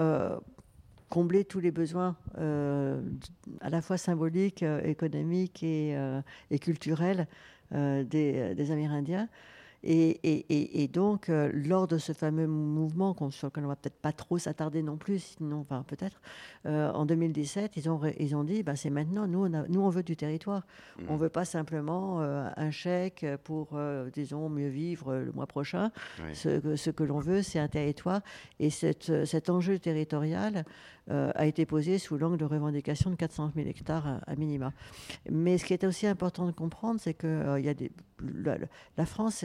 combler tous les besoins à la fois symboliques, économiques et, culturels des, Amérindiens. Et, donc, euh, lors de ce fameux mouvement, sur lequel on va peut-être pas trop s'attarder non plus, sinon, enfin peut-être, euh, en 2017, ils ont, ils ont dit, bah, c'est maintenant, nous on, nous on veut du territoire. Mmh. On veut pas simplement euh, un chèque pour, disons, mieux vivre le mois prochain. Ce, ce, que l'on veut, c'est un territoire. Et cette, cet enjeu territorial a été posé sous l'angle de revendication de 400 000 hectares à, minima. Mais ce qui est aussi important de comprendre, c'est que il y a des, la, France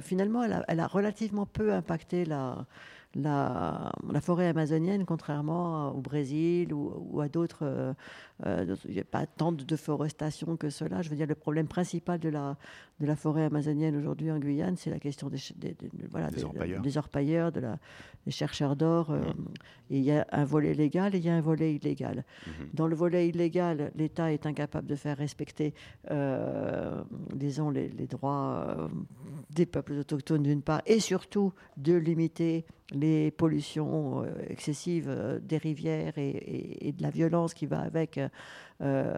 finalement, elle a, relativement peu impacté la, la, forêt amazonienne, contrairement au Brésil ou, à d'autres. Euh, euh, il n'y a pas tant de déforestation que cela. Je veux dire, le problème principal de la, de la forêt amazonienne aujourd'hui en Guyane, c'est la question des, des, voilà, des, orpailleurs. de la, des chercheurs d'or. Mmh. Et il y a un volet légal et il y a un volet illégal. Mmh. Dans le volet illégal, l'État est incapable de faire respecter, disons, les, les droits des peuples autochtones d'une part, et surtout de limiter les pollutions euh, excessives euh, des rivières et, de la violence qui va avec euh,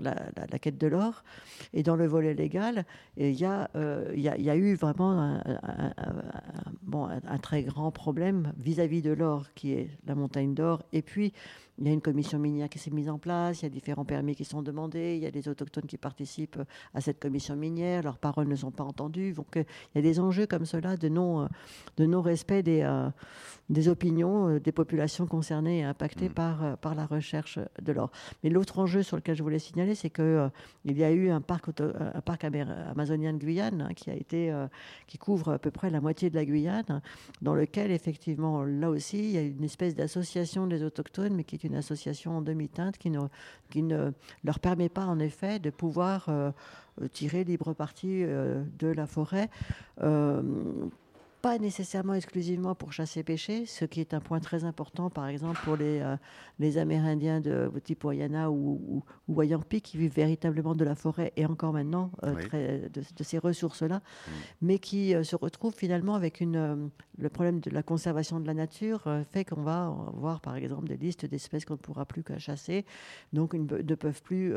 la, quête de l'or. Et dans le volet légal, il y, a, y, a, eu vraiment un, bon, un très grand problème vis-à-vis -vis de l'or, qui est la montagne d'or, et puis il y a une commission minière qui s'est mise en place, il y a différents permis qui sont demandés, il y a des autochtones qui participent à cette commission minière, leurs paroles ne sont pas entendues. Donc euh, il y a des enjeux comme cela de non, euh, de non respect des, euh, des opinions des populations concernées et impactées mmh. par, par la recherche de l'or. Mais l'autre enjeu sur lequel je voulais signaler, c'est qu'il il y a eu un parc, un parc amazonien de Guyane hein, qui, a été, qui couvre à peu près la moitié de la Guyane, dans lequel effectivement, là aussi, il y a une espèce d'association des autochtones, mais qui une association en demi-teinte qui ne, qui ne leur permet pas en effet de pouvoir euh, tirer libre parti euh, de la forêt euh, pas nécessairement exclusivement pour chasser pêcher, ce qui est un point très important, par exemple, pour les, euh, les Amérindiens de type Wayana ou, ou, Wayampi, qui vivent véritablement de la forêt et encore maintenant euh, de, ces ressources-là, mm. mais qui euh, se retrouvent finalement avec une, le problème de la conservation de la nature, fait qu'on va voir, par exemple, des listes d'espèces qu'on ne pourra plus qu'à chasser, donc ils ne peuvent plus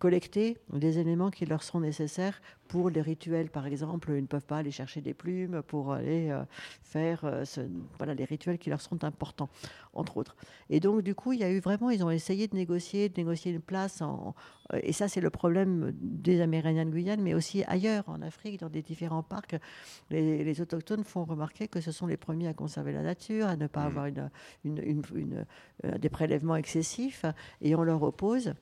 collecter les éléments qui leur sont nécessaires pour les rituels, par exemple. Ils ne peuvent pas aller chercher des plumes pour aller euh, faire euh, ce, voilà, les rituels qui leur sont importants, entre autres. Et donc, du coup, il y a eu vraiment, ils ont essayé de négocier, de négocier une place. En, euh, et ça, c'est le problème des Amérindiens de Guyane, mais aussi ailleurs, en Afrique, dans des différents parcs. Les, autochtones font remarquer que ce sont les premiers à conserver la nature, à ne pas mmh. avoir une, une, une, des prélèvements excessifs, et on leur oppose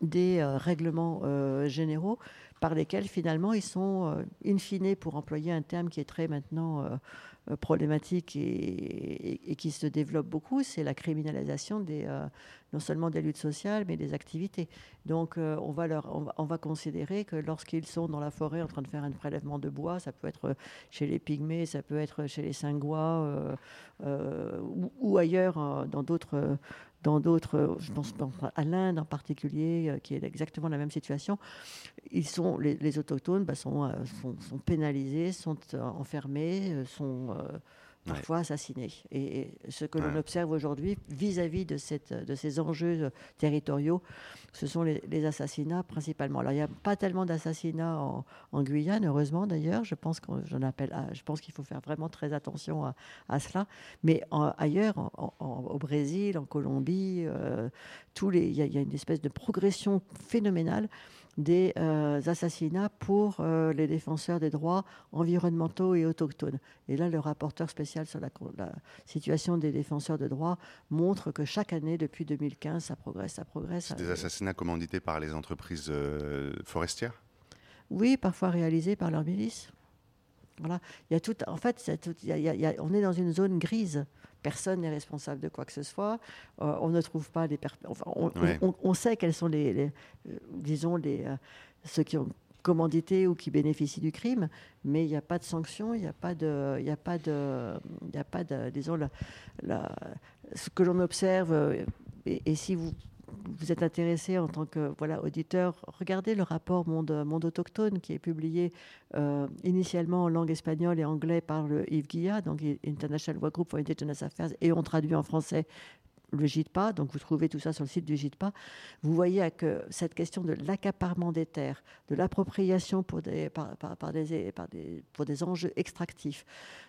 des euh, règlements euh, généraux par lesquels finalement ils sont, euh, in fine, pour employer un terme qui est très maintenant problématique et, qui se développe beaucoup, c'est la criminalisation des, non seulement des luttes sociales, mais des activités. Donc on, va leur, on, va, considérer que lorsqu'ils sont dans la forêt en train de faire un prélèvement de bois, ça peut être chez les pygmées, ça peut être chez les Singwa ou, ou, ailleurs dans d'autres dans d'autres, je pense à l'Inde en particulier, euh, qui est exactement la même situation, les, autochtones bah, sont, euh, sont, pénalisés, sont euh, enfermés, sont parfois assassinés. Et ce que l'on observe aujourd'hui vis-à-vis de, cette, de ces enjeux territoriaux, ce sont les, assassinats principalement. Alors il n'y a pas tellement d'assassinats en, Guyane, heureusement d'ailleurs. Je pense j'en appelle, je pense qu'il faut faire vraiment très attention à, cela. Mais ailleurs, au Brésil, en Colombie, euh, tous les, il y, a une espèce de progression phénoménale des euh, assassinats pour euh, les défenseurs des droits environnementaux et autochtones. Et là, le rapporteur spécial sur la, situation des défenseurs de droits montre que chaque année, depuis 2015, ça progresse, ça progresse. C'est des assassinats commandités par les entreprises euh, forestières? Oui, parfois réalisés par leurs milices. Voilà. Il y a tout, en fait, on est dans une zone grise personne n'est responsable de quoi que ce soit. Euh, on ne trouve pas les. Enfin, on, sait quels sont les, euh, disons, les, euh, ceux qui ont commandité ou qui bénéficient du crime, mais il n'y a pas de sanction, il n'y a pas de, il a pas de, il a pas de, disons, la, ce que l'on observe. et, si vous vous êtes intéressé en tant que voilà, auditeur, regardez le rapport Monde, Monde autochtone qui est publié euh, initialement en langue espagnole et anglais par le Yves Guilla, donc International Work Group for Indigenous Affairs, et on traduit en français le GITPA, donc vous trouvez tout ça sur le site du GITPA, vous voyez que cette question de l'accaparement des terres, de l'appropriation pour des, par, par, des, des, pour des enjeux extractifs,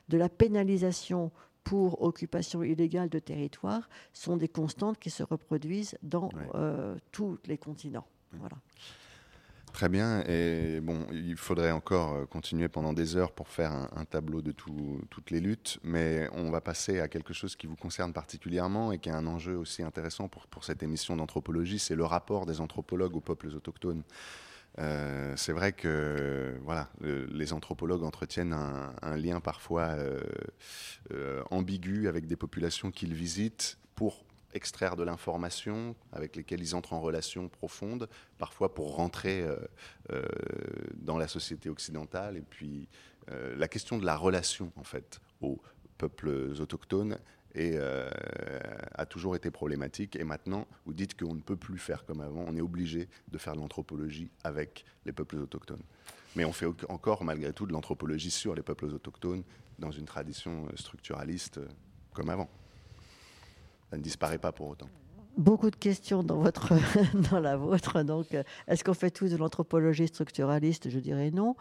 de la pénalisation pour occupation illégale de territoire sont des constantes qui se reproduisent dans euh, tous les continents. Voilà. Très bien. Et bon, il faudrait encore euh, continuer pendant des heures pour faire un, tableau de toutes les luttes, mais on va passer à quelque chose qui vous concerne particulièrement et qui est un enjeu aussi intéressant pour, pour cette émission d'anthropologie, c'est le rapport des anthropologues aux peuples autochtones. Euh, c'est vrai que voilà, les anthropologues entretiennent un, lien parfois euh, euh, ambigu avec des populations qu'ils visitent pour extraire de l'information avec lesquelles ils entrent en relation profonde, parfois pour rentrer dans la société occidentale. Et puis la question de la relation en fait aux peuples autochtones et euh, a toujours été problématique. Et maintenant, vous dites qu'on ne peut plus faire comme avant, on est obligé de faire de l'anthropologie avec les peuples autochtones. Mais on fait encore, malgré tout, de l'anthropologie sur les peuples autochtones dans une tradition structuraliste euh, comme avant. Ça ne disparaît pas pour autant beaucoup de questions dans, votre, dans la vôtre. Donc, euh, est-ce qu'on fait tous de l'anthropologie structuraliste? Je dirais non.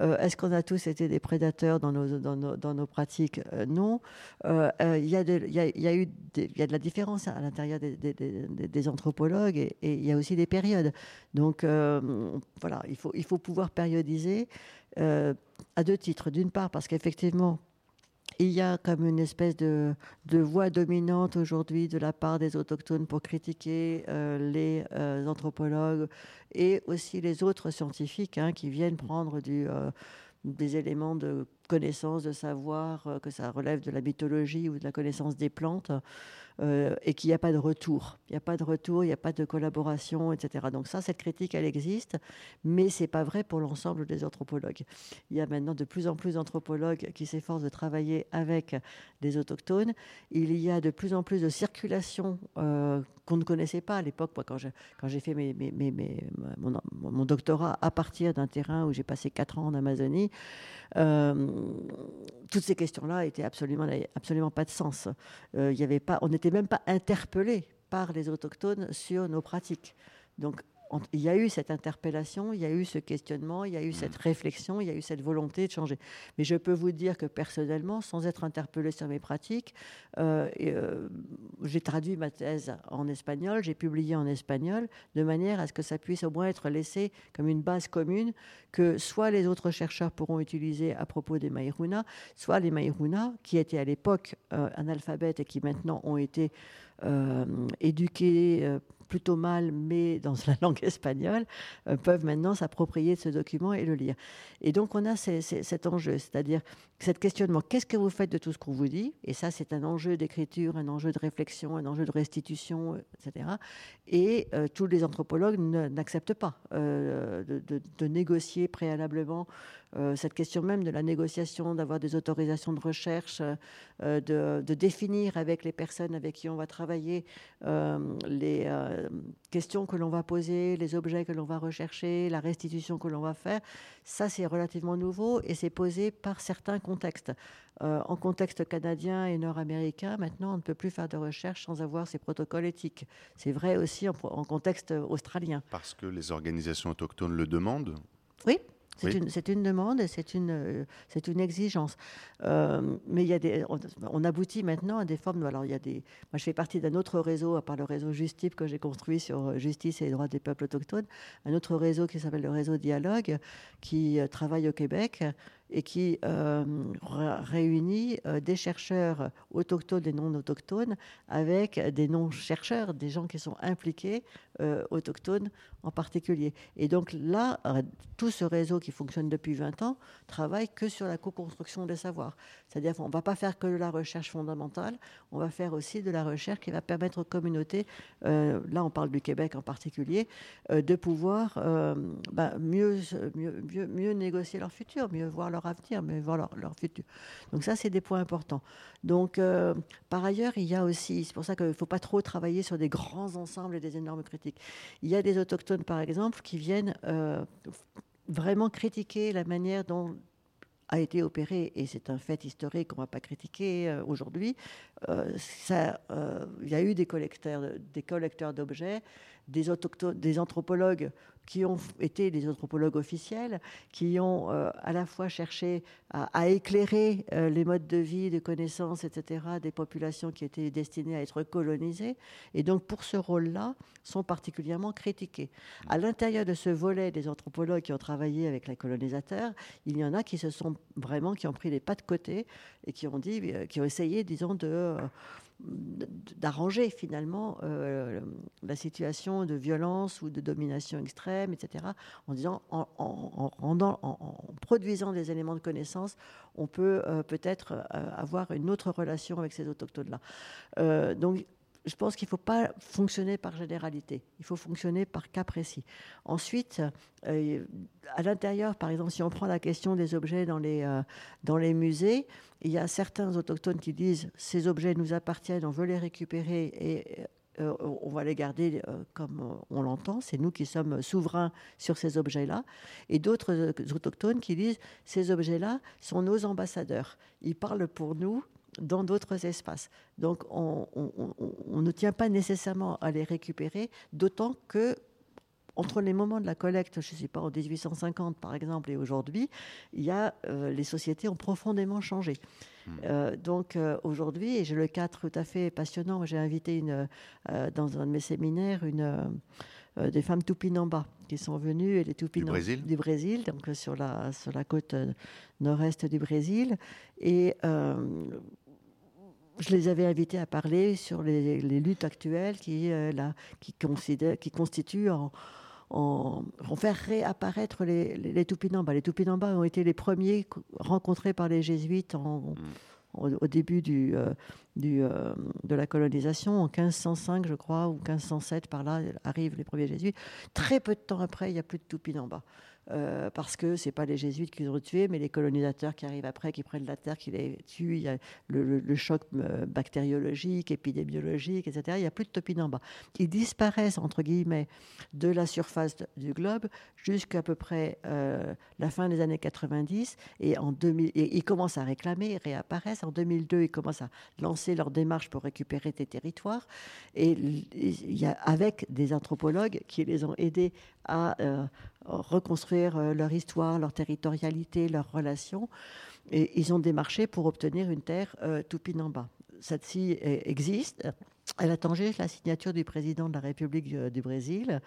Euh, est-ce qu'on a tous été des prédateurs dans nos, dans nos, dans nos pratiques? Euh, Non. Il y, y, y, a eu il y a de la différence à l'intérieur des, des, des, anthropologues et, il y a aussi des périodes. Donc, voilà, il faut, il faut pouvoir périodiser à deux titres. D'une part, parce qu'effectivement, il y a comme une espèce de, voix dominante aujourd'hui de la part des autochtones pour critiquer euh, les euh, anthropologues et aussi les autres scientifiques hein, qui viennent prendre euh, des éléments de connaissance, de savoir, que ça relève de la mythologie ou de la connaissance des plantes. Euh, et qu'il n'y a pas de retour. Il n'y a pas de retour, il n'y a pas de collaboration, etc. Donc ça, cette critique, elle existe, mais ce n'est pas vrai pour l'ensemble des anthropologues. Il y a maintenant de plus en plus d'anthropologues qui s'efforcent de travailler avec des autochtones. Il y a de plus en plus de circulation euh, qu'on ne connaissait pas à l'époque. Quand j'ai fait mon, doctorat à partir d'un terrain où j'ai passé quatre ans en Amazonie, euh, toutes ces questions-là étaient absolument, absolument pas de sens. il avait pas, on même pas interpellé par les autochtones sur nos pratiques. Il y a eu cette interpellation, il y a eu ce questionnement, il y a eu cette mm. réflexion, il y a eu cette volonté de changer. Mais je peux vous dire que personnellement, sans être interpellé sur mes pratiques, euh, euh, j'ai traduit ma thèse en espagnol, j'ai publié en espagnol, de manière à ce que ça puisse au moins être laissé comme une base commune que soit les autres chercheurs pourront utiliser à propos des Maïruna, soit les Maïruna, qui étaient à l'époque euh, analphabètes et qui maintenant ont été éduqués plutôt mal, mais dans la langue espagnole, euh, peuvent maintenant s'approprier de ce document et le lire. Et donc on a cet enjeu, c'est-à-dire cet questionnement, qu'est-ce que vous faites de tout ce qu'on vous dit? Et ça, c'est un enjeu d'écriture, un enjeu de réflexion, un enjeu de restitution, etc. Et euh, tous les anthropologues n'acceptent pas euh, de, négocier préalablement cette question même de la négociation, d'avoir des autorisations de recherche, de, définir avec les personnes avec qui on va travailler les questions que l'on va poser, les objets que l'on va rechercher, la restitution que l'on va faire, ça c'est relativement nouveau et c'est posé par certains contextes. Euh, en contexte canadien et nord-américain, maintenant on ne peut plus faire de recherche sans avoir ces protocoles éthiques. C'est vrai aussi en, en contexte australien. Parce que les organisations autochtones le demandent? Oui, c'est une, demande et c'est une, euh, c'est une exigence. Euh, mais il y a des, on, aboutit maintenant à des formes. Alors, il y a des, moi, je fais partie d'un autre réseau, à part le réseau Justip que j'ai construit sur euh, justice et les droits des peuples autochtones, un autre réseau qui s'appelle le réseau Dialogue, qui travaille au Québec et qui euh, réunit euh, des chercheurs autochtones et non autochtones avec des non-chercheurs, des gens qui sont impliqués, euh, autochtones en particulier. Et donc là, tout ce réseau qui fonctionne depuis 20 ans travaille que sur la co-construction des savoirs. C'est-à-dire qu'on ne va pas faire que de la recherche fondamentale, on va faire aussi de la recherche qui va permettre aux communautés, là on parle du Québec en particulier, de pouvoir mieux, mieux, mieux, mieux négocier leur futur, mieux voir leur avenir, mais voilà leur futur. Donc ça, c'est des points importants. Donc, euh, par ailleurs, il y a aussi, c'est pour ça qu'il ne faut pas trop travailler sur des grands ensembles et des énormes critiques. Il y a des autochtones, par exemple, qui viennent euh, vraiment critiquer la manière dont a été opéré, et c'est un fait historique qu'on ne va pas critiquer euh, aujourd'hui, il y a eu des collecteurs, des collecteurs d'objets, des, des anthropologues qui ont été des anthropologues officiels, qui ont euh, à la fois cherché à, éclairer euh, les modes de vie, de connaissances, etc., des populations qui étaient destinées à être colonisées, et donc pour ce rôle-là, sont particulièrement critiqués. À l'intérieur de ce volet des anthropologues qui ont travaillé avec les colonisateurs, il y en a qui se sont vraiment, qui ont pris les pas de côté et qui ont dit, euh, qui ont essayé, disons, de d'arranger finalement euh, la situation de violence ou de domination extrême, etc., en disant, en, en, produisant des éléments de connaissance, on peut euh, peut-être euh, avoir une autre relation avec ces autochtones-là. donc, je pense qu'il ne faut pas fonctionner par généralité, il faut fonctionner par cas précis. Ensuite, euh, à l'intérieur, par exemple, si on prend la question des objets dans les, euh, dans les musées, il y a certains autochtones qui disent ces objets nous appartiennent, on veut les récupérer et euh, on va les garder comme on l'entend, c'est nous qui sommes souverains sur ces objets-là, et d'autres autochtones qui disent ces objets-là sont nos ambassadeurs, ils parlent pour nous, dans d'autres espaces. Donc on, ne tient pas nécessairement à les récupérer, d'autant que entre les moments de la collecte, je ne sais pas, en 1850 par exemple, et aujourd'hui, il y a, euh, les sociétés ont profondément changé. Hmm. Euh, donc euh, aujourd'hui, et j'ai le cas tout à fait passionnant, j'ai invité une, dans un de mes séminaires une, des femmes Tupinamba qui sont venues, et les Tupinamba du Brésil, du Brésil donc sur la, sur la côte nord-est du Brésil. Et je les avais invités à parler sur les, luttes actuelles qui, euh, qui, qui constituent en, en, faire réapparaître les, les, les Tupinamba. Les Tupinamba ont été les premiers rencontrés par les jésuites en, au, début euh, euh, de la colonisation, en 1505, je crois, ou 1507, par là, arrivent les premiers jésuites. Très peu de temps après, il n'y a plus de Tupinamba. Euh, parce que ce n'est pas les jésuites qui les ont tués, mais les colonisateurs qui arrivent après, qui prennent la terre, qui les tuent. Il y a le, choc euh, bactériologique, épidémiologique, etc. Il n'y a plus de topinambas. Ils disparaissent, entre guillemets, de la surface du globe jusqu'à peu près euh, la fin des années 90. Et, en 2000, et ils commencent à réclamer, ils réapparaissent. En 2002, ils commencent à lancer leur démarche pour récupérer des territoires. Et il y a, avec des anthropologues qui les ont aidés à reconstruire euh, leur histoire, leur territorialité, leurs relations. Et ils ont démarché pour obtenir une terre euh, Tupinamba. Celle-ci existe. Elle attend juste la signature du président de la République euh, du, Brésil.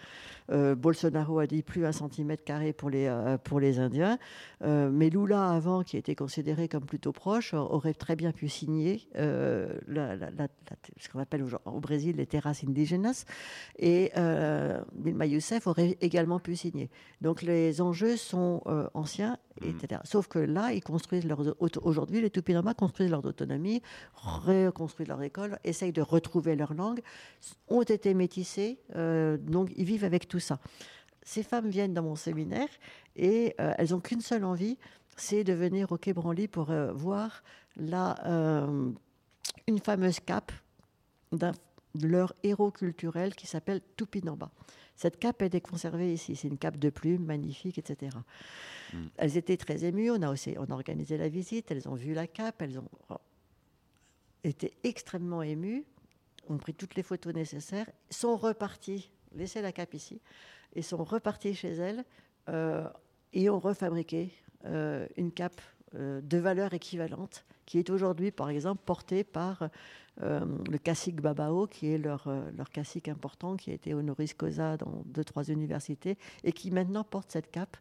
Bolsonaro a dit plus un centimètre carré pour les, pour les Indiens. mais Lula, avant, qui était considéré comme plutôt proche, aurait très bien pu signer ce qu'on appelle au, Brésil les terrasses indigènes. Et Dilma Youssef aurait également pu signer. Donc les enjeux sont anciens. Etc. Sauf que là, ils construisent leur aujourd'hui, les Tupinamba construisent leur autonomie, reconstruisent leur école, essayent de retrouver leur langue, ont été métissés, euh, donc ils vivent avec tout ça. Ces femmes viennent dans mon séminaire et euh, elles n'ont qu'une seule envie, c'est de venir au Quai Branly pour euh, voir la, une fameuse cape d'un leur héros culturel qui s'appelle Tupinamba. Cette cape a été conservée ici. C'est une cape de plumes, magnifique, etc. Mm. Elles étaient très émues. On a, aussi, on a organisé la visite. Elles ont vu la cape. Elles ont été extrêmement émues. Ont pris toutes les photos nécessaires. Sont reparties, laissé la cape ici, et sont reparties chez elles euh, et ont refabriqué euh, une cape euh, de valeur équivalente qui est aujourd'hui, par exemple, portée par le cacique Babao, qui est leur, euh, leur cacique important, qui a été honoris causa dans deux, trois universités, et qui maintenant porte cette cape.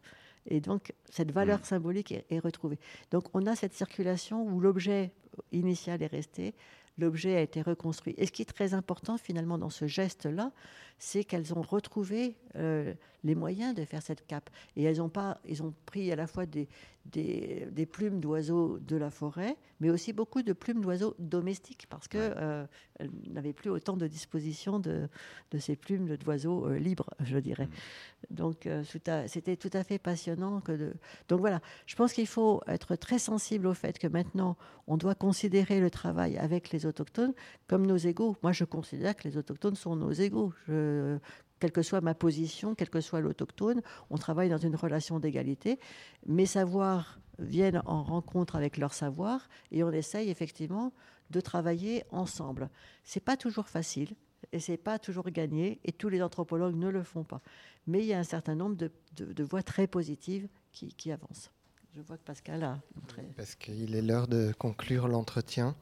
Et donc, cette valeur mm. symbolique est, est retrouvée. Donc, on a cette circulation où l'objet initial est resté, l'objet a été reconstruit. Et ce qui est très important finalement dans ce geste-là, c'est qu'elles ont retrouvé euh, les moyens de faire cette cape. Et elles ont, pas, ils ont pris à la fois des, des, plumes d'oiseaux de la forêt, mais aussi beaucoup de plumes d'oiseaux domestiques, parce qu'elles euh, n'avaient plus autant de disposition de, de ces plumes d'oiseaux euh, libres, je dirais. Mm. Donc c'était tout à fait passionnant. Que de... Donc voilà, je pense qu'il faut être très sensible au fait que maintenant, on doit considérer le travail avec les autochtones comme nos égaux. Moi, je considère que les autochtones sont nos égaux. Je, quelle que soit ma position, quel que soit l'autochtone, on travaille dans une relation d'égalité. Mes savoirs viennent en rencontre avec leurs savoirs et on essaye effectivement de travailler ensemble. C'est pas toujours facile et c'est pas toujours gagné et tous les anthropologues ne le font pas. Mais il y a un certain nombre de, voix très positives qui, qui avancent. Je vois que Pascal a. Parce qu'il est l'heure de conclure l'entretien.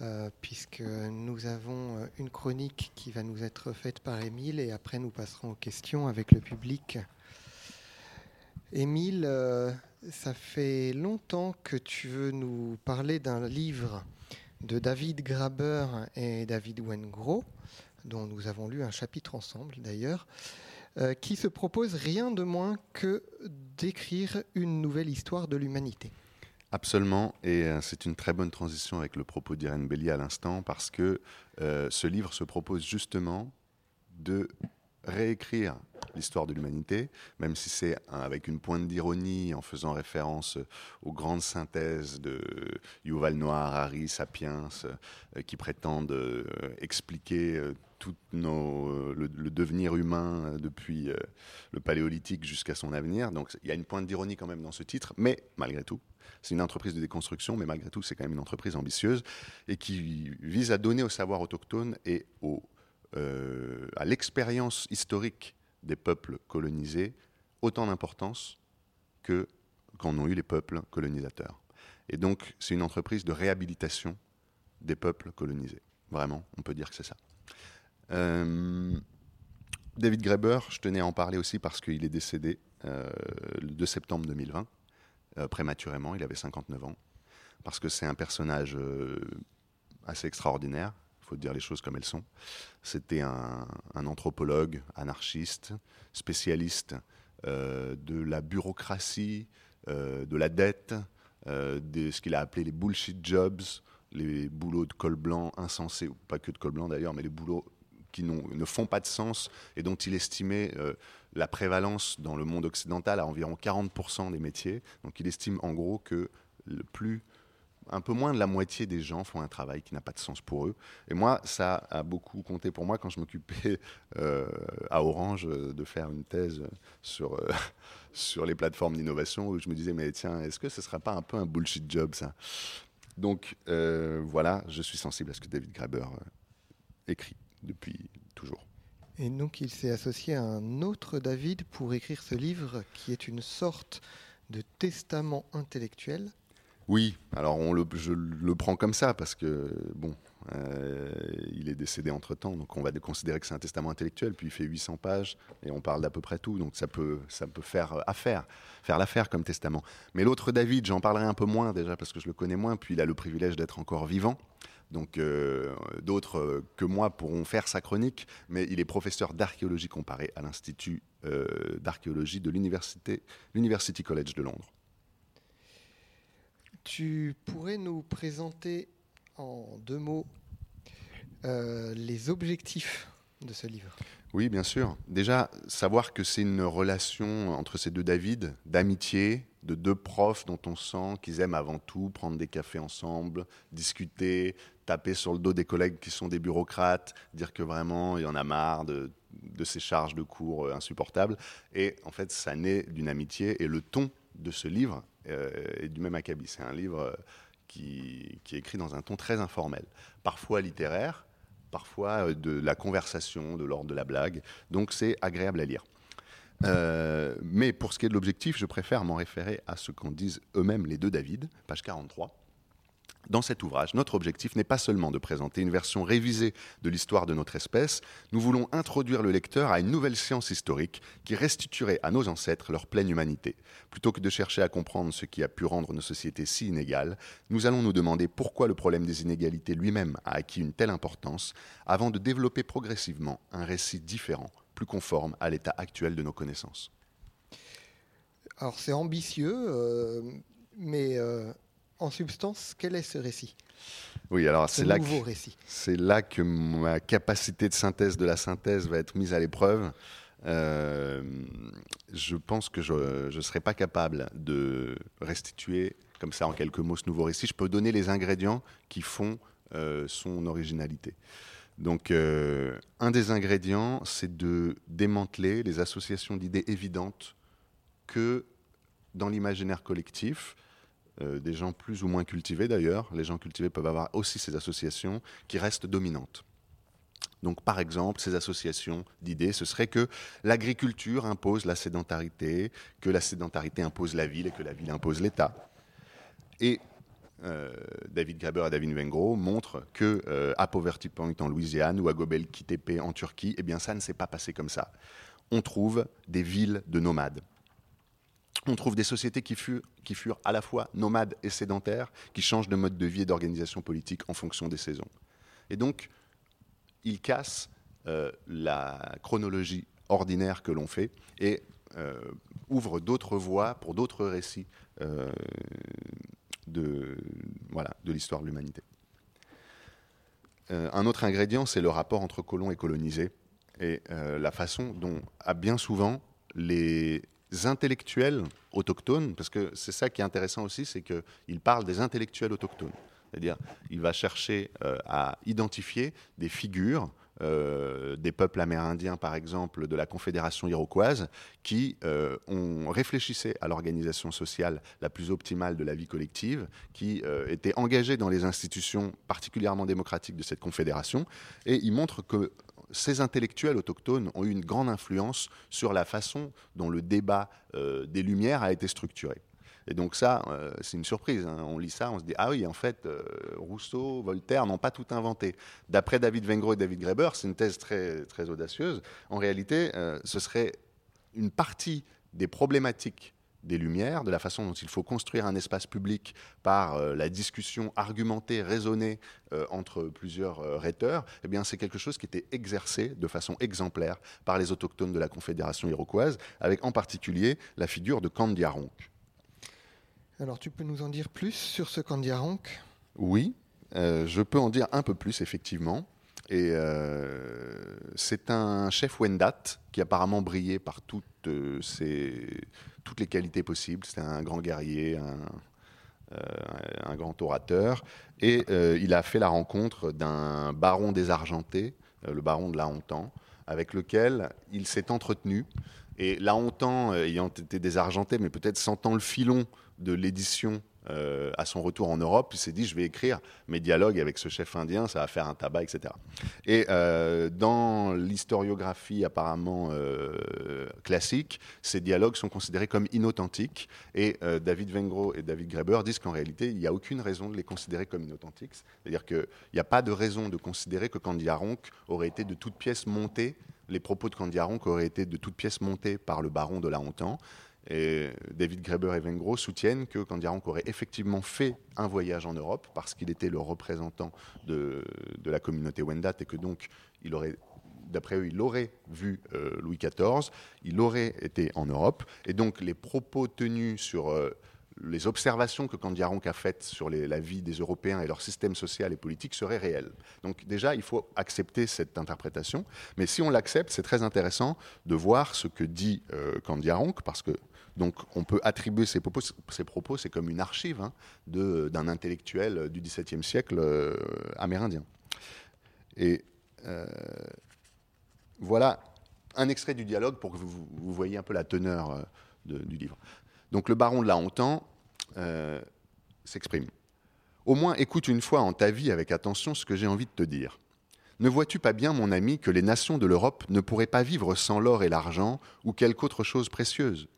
Euh, puisque nous avons euh, une chronique qui va nous être faite par Émile et après nous passerons aux questions avec le public. Émile, euh, ça fait longtemps que tu veux nous parler d'un livre de David Graber et David Wengro, dont nous avons lu un chapitre ensemble d'ailleurs, qui se propose rien de moins que d'écrire une nouvelle histoire de l'humanité. Absolument, et euh, c'est une très bonne transition avec le propos d'Irène Bellier à l'instant, parce que euh, ce livre se propose justement de réécrire l'histoire de l'humanité, même si c'est avec une pointe d'ironie, en faisant référence aux grandes synthèses de Yuval Noah Harari, Sapiens, euh, qui prétendent expliquer tout nos, le, devenir humain depuis le paléolithique jusqu'à son avenir. Donc il y a une pointe d'ironie quand même dans ce titre, mais malgré tout, c'est une entreprise de déconstruction, mais malgré tout, c'est quand même une entreprise ambitieuse et qui vise à donner au savoir autochtone et euh, à l'expérience historique des peuples colonisés autant d'importance que qu'en ont eu les peuples colonisateurs. Et donc, c'est une entreprise de réhabilitation des peuples colonisés. Vraiment, on peut dire que c'est ça. Euh, David Graeber, je tenais à en parler aussi parce qu'il est décédé euh, le 2 septembre 2020. Euh, prématurément, il avait 59 ans, parce que c'est un personnage assez extraordinaire, il faut dire les choses comme elles sont. C'était un, anthropologue, anarchiste, spécialiste de la bureaucratie, de la dette, de ce qu'il a appelé les bullshit jobs, les boulots de col blanc insensés, pas que de col blanc d'ailleurs, mais les boulots qui ne font pas de sens et dont il estimait la prévalence dans le monde occidental à environ 40% des métiers. Donc il estime en gros que le plus un peu moins de la moitié des gens font un travail qui n'a pas de sens pour eux. Et moi, ça a beaucoup compté pour moi quand je m'occupais euh, à Orange euh, de faire une thèse sur, euh, sur les plateformes d'innovation où je me disais, mais tiens, est-ce que ce ne sera pas un peu un bullshit job ça? Donc voilà, je suis sensible à ce que David Graeber écrit depuis toujours. Et donc il s'est associé à un autre David pour écrire ce livre qui est une sorte de testament intellectuel. Oui, alors on le, je le prends comme ça parce que, bon, euh, il est décédé entre-temps, donc on va considérer que c'est un testament intellectuel, puis il fait 800 pages et on parle d'à peu près tout, donc ça peut, ça peut faire affaire, faire l'affaire comme testament. Mais l'autre David, j'en parlerai un peu moins déjà parce que je le connais moins, puis il a le privilège d'être encore vivant. Donc euh, d'autres euh, que moi pourront faire sa chronique, mais il est professeur d'archéologie comparée à l'Institut euh, d'archéologie de l'Université, l'University College de Londres. Tu pourrais nous présenter en deux mots les objectifs de ce livre Oui, bien sûr. Déjà, savoir que c'est une relation entre ces deux David, d'amitié, de deux profs dont on sent qu'ils aiment avant tout prendre des cafés ensemble, discuter, taper sur le dos des collègues qui sont des bureaucrates, dire que vraiment il y en a marre de, ces charges de cours euh, insupportables. Et en fait, ça naît d'une amitié. Et le ton de ce livre euh, est du même acabit. C'est un livre euh, qui, qui est écrit dans un ton très informel, parfois littéraire, parfois de la conversation, de l'ordre de la blague. Donc c'est agréable à lire. mais pour ce qui est de l'objectif, je préfère m'en référer à ce qu'en disent eux-mêmes les deux David, page 43. Dans cet ouvrage, notre objectif n'est pas seulement de présenter une version révisée de l'histoire de notre espèce, nous voulons introduire le lecteur à une nouvelle science historique qui restituerait à nos ancêtres leur pleine humanité. Plutôt que de chercher à comprendre ce qui a pu rendre nos sociétés si inégales, nous allons nous demander pourquoi le problème des inégalités lui-même a acquis une telle importance, avant de développer progressivement un récit différent, plus conforme à l'état actuel de nos connaissances. Alors c'est ambitieux, euh, mais... Euh, en substance, quel est ce récit? Oui, alors c'est là, là que ma capacité de synthèse de la synthèse va être mise à l'épreuve. Euh, je pense que je ne serai pas capable de restituer comme ça en quelques mots ce nouveau récit. Je peux donner les ingrédients qui font euh, son originalité. Donc, euh, un des ingrédients, c'est de démanteler les associations d'idées évidentes que dans l'imaginaire collectif, euh, des gens plus ou moins cultivés d'ailleurs. Les gens cultivés peuvent avoir aussi ces associations qui restent dominantes. Donc, par exemple, ces associations d'idées, ce serait que l'agriculture impose la sédentarité, que la sédentarité impose la ville et que la ville impose l'État. Et euh, David Graeber et David Wengro montrent que euh, à Poverty Point en Louisiane ou à Gobekli Tepe en Turquie, eh bien, ça ne s'est pas passé comme ça. On trouve des villes de nomades on trouve des sociétés qui furent, à la fois nomades et sédentaires, qui changent de mode de vie et d'organisation politique en fonction des saisons. Et donc, il casse euh, la chronologie ordinaire que l'on fait et euh, ouvre d'autres voies pour d'autres récits euh, de, de l'histoire de l'humanité. un autre ingrédient, c'est le rapport entre colons et colonisés et la façon dont, à bien souvent, les intellectuels autochtones, parce que c'est ça qui est intéressant aussi, c'est qu'il parle des intellectuels autochtones. C'est-à-dire, il va chercher euh, à identifier des figures euh, des peuples amérindiens, par exemple, de la Confédération iroquoise, qui euh, ont réfléchissé à l'organisation sociale la plus optimale de la vie collective, qui étaient engagés dans les institutions particulièrement démocratiques de cette confédération, et il montre que ces intellectuels autochtones ont eu une grande influence sur la façon dont le débat euh, des Lumières a été structuré. Et donc ça, euh, c'est une surprise. Hein. On lit ça, on se dit ah oui, en fait, euh, Rousseau, Voltaire n'ont pas tout inventé. D'après David Wengro et David Graeber, c'est une thèse très très audacieuse. En réalité, ce serait une partie des problématiques des Lumières, de la façon dont il faut construire un espace public par euh, la discussion argumentée, raisonnée euh, entre plusieurs euh, rhéteurs, eh bien c'est quelque chose qui était exercé de façon exemplaire par les autochtones de la Confédération iroquoise, avec en particulier la figure de Candiaronc. Alors tu peux nous en dire plus sur ce Candiaronc Oui, je peux en dire un peu plus effectivement. Et c'est un chef Wendat qui apparemment brillait par toutes ses, toutes les qualités possibles. C'était un grand guerrier, un, euh, grand orateur. Et euh, il a fait la rencontre d'un baron désargenté, euh, le baron de la Hontan, avec lequel il s'est entretenu. Et la Hontan, ayant été désargenté, mais peut-être sentant le filon de l'édition euh, à son retour en Europe, il s'est dit je vais écrire mes dialogues avec ce chef indien, ça va faire un tabac, etc. Et euh, dans l'historiographie apparemment euh, classique, ces dialogues sont considérés comme inauthentiques. Et David Wengro et David Graeber disent qu'en réalité, il n'y a aucune raison de les considérer comme inauthentiques. C'est-à-dire qu'il n'y a pas de raison de considérer que Candiaronc aurait été de toute pièce monté les propos de Candiaronc auraient été de toute pièce montés par le baron de la Hontan. Et David Graeber et Wengro soutiennent que Candiaronc aurait effectivement fait un voyage en Europe parce qu'il était le représentant de, la communauté Wendat et que donc il aurait d'après eux, il aurait vu euh, Louis XIV, il aurait été en Europe, et donc les propos tenus sur euh, les observations que Candiaronc a faites sur la vie des Européens et leur système social et politique seraient réelles. Donc déjà, il faut accepter cette interprétation. Mais si on l'accepte, c'est très intéressant de voir ce que dit euh, Candiaronc, parce que donc on peut attribuer ces propos, ces propos c'est comme une archive hein, d'un intellectuel du XVIIe siècle euh, amérindien. Et euh, voilà un extrait du dialogue pour que vous, voyez un peu la teneur euh, du livre. Donc le baron de la Hontan s'exprime. Au moins écoute une fois en ta vie avec attention ce que j'ai envie de te dire. Ne vois-tu pas bien, mon ami, que les nations de l'Europe ne pourraient pas vivre sans l'or et l'argent ou quelque autre chose précieuse?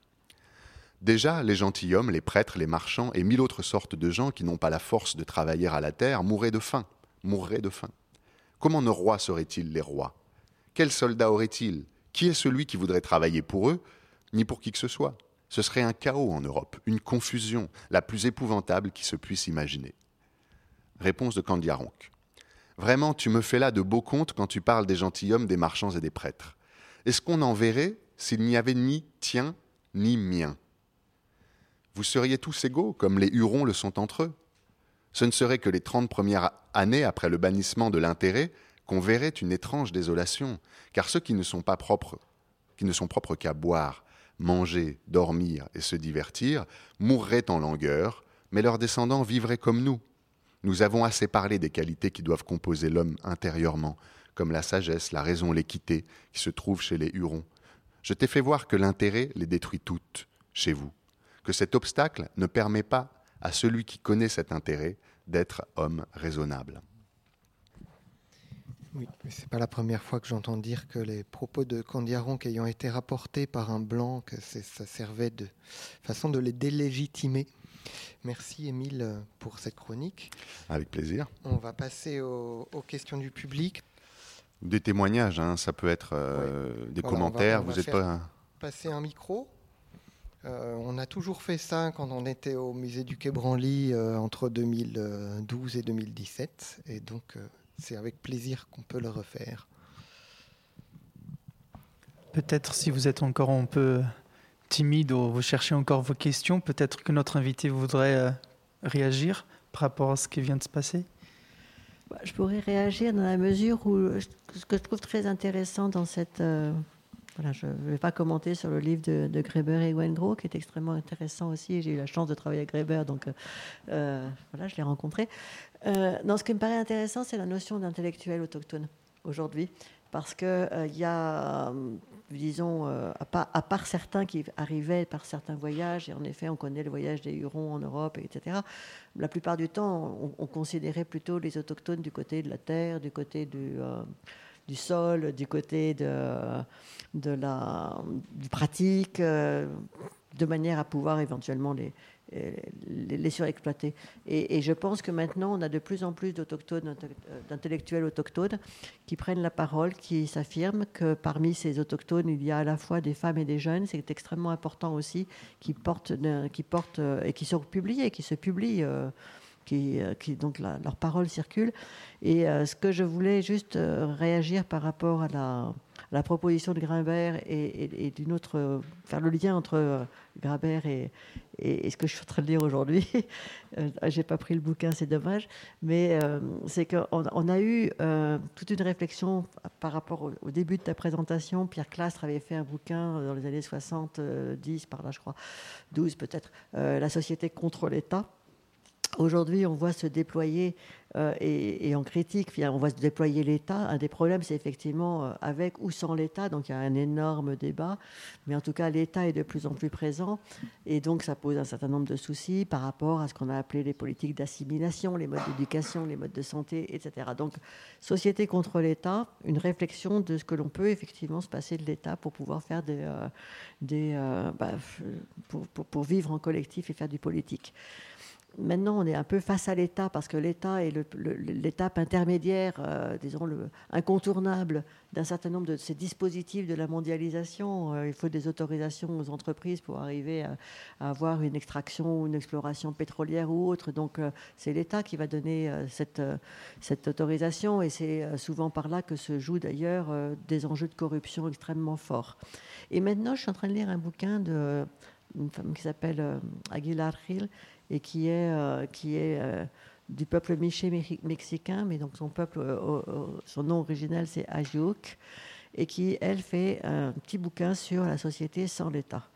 Déjà, les gentilshommes, les prêtres, les marchands et mille autres sortes de gens qui n'ont pas la force de travailler à la terre mourraient de faim, de faim. Comment nos rois seraient-ils les rois? Quels soldats auraient-ils Qui est celui qui voudrait travailler pour eux, ni pour qui que ce soit Ce serait un chaos en Europe, une confusion, la plus épouvantable qui se puisse imaginer. Réponse de Candiaronc. Vraiment, tu me fais là de beaux contes quand tu parles des gentilshommes, des marchands et des prêtres. Est-ce qu'on en verrait s'il n'y avait ni tien ni mien? Vous seriez tous égaux, comme les Hurons le sont entre eux. Ce ne serait que les trente premières années après le bannissement de l'intérêt qu'on verrait une étrange désolation, car ceux qui ne sont pas propres, qui ne sont propres qu'à boire, manger, dormir et se divertir, mourraient en langueur, mais leurs descendants vivraient comme nous. Nous avons assez parlé des qualités qui doivent composer l'homme intérieurement, comme la sagesse, la raison, l'équité, qui se trouvent chez les Hurons. Je t'ai fait voir que l'intérêt les détruit toutes, chez vous, que cet obstacle ne permet pas à celui qui connaît cet intérêt d'être homme raisonnable. Oui, mais c'est pas la première fois que j'entends dire que les propos de Candiaronc ayant été rapportés par un blanc, que ça servait de façon de les délégitimer. Merci Émile pour cette chronique. Avec plaisir. On va passer aux, questions du public. Des témoignages, hein, ça peut être euh, des commentaires. vous êtes pas. Passer un micro. Euh, on a toujours fait ça quand on était au musée du Quai Branly euh, entre 2012 et 2017. Et donc, euh, c'est avec plaisir qu'on peut le refaire. Peut-être si vous êtes encore un peu timide ou vous cherchez encore vos questions, peut-être que notre invité voudrait réagir par rapport à ce qui vient de se passer. Bah, je pourrais réagir dans la mesure où ce que je trouve très intéressant dans cette je ne vais pas commenter sur le livre de, Greber et Wengro, qui est extrêmement intéressant aussi. J'ai eu la chance de travailler avec Greber, donc euh, euh, voilà, je l'ai rencontré. Euh, ce qui me paraît intéressant, c'est la notion d'intellectuel autochtone aujourd'hui, parce qu'il il y a, disons, à part, certains qui arrivaient par certains voyages, et en effet, on connaît le voyage des Hurons en Europe, etc. La plupart du temps, on considérait plutôt les autochtones du côté de la terre, du côté du du sol, du côté de, la du pratique, euh, de manière à pouvoir éventuellement les, surexploiter. Et, je pense que maintenant, on a de plus en plus d'autochtones, d'intellectuels autochtones qui prennent la parole, qui s'affirment que parmi ces autochtones, il y a à la fois des femmes et des jeunes. C'est extrêmement important aussi, qui portent, qui portent euh, et qui sont publiés, qui se publient. Euh, qui, qui, donc leur parole circule. Et euh, ce que je voulais juste euh, réagir par rapport à la, la proposition de Grimbert et, d'une autre, faire le lien entre euh, Grimbert et, ce que je suis en train de lire aujourd'hui. J'ai pas pris le bouquin, c'est dommage, mais c'est qu'on on a eu toute une réflexion par rapport au, début de ta présentation. Pierre Clastre avait fait un bouquin dans les années 70, par là je crois, 12 peut-être, La société contre l'État. Aujourd'hui, on voit se déployer, euh, et, en critique, on voit se déployer l'État. Un des problèmes, c'est effectivement euh, avec ou sans l'État, donc il y a un énorme débat, mais en tout cas, l'État est de plus en plus présent, et donc ça pose un certain nombre de soucis par rapport à ce qu'on a appelé les politiques d'assimilation, les modes d'éducation, les modes de santé, etc. Donc, société contre l'État, une réflexion de ce que l'on peut effectivement se passer de l'État pour pouvoir faire des, euh, bah, pour vivre en collectif et faire du politique. Maintenant, on est un peu face à l'État parce que l'État est l'étape intermédiaire, euh, disons, le, incontournable d'un certain nombre de ces dispositifs de la mondialisation. Euh, il faut des autorisations aux entreprises pour arriver à, avoir une extraction ou une exploration pétrolière ou autre. Donc, euh, c'est l'État qui va donner cette, cette autorisation et c'est souvent par là que se jouent d'ailleurs des enjeux de corruption extrêmement forts. Et maintenant, je suis en train de lire un bouquin de une femme qui s'appelle Aguilar Gil et qui est, qui est du peuple miché mexicain, mais donc son peuple, son nom original c'est Ajuk, et qui, elle, fait un petit bouquin sur la société sans l'État.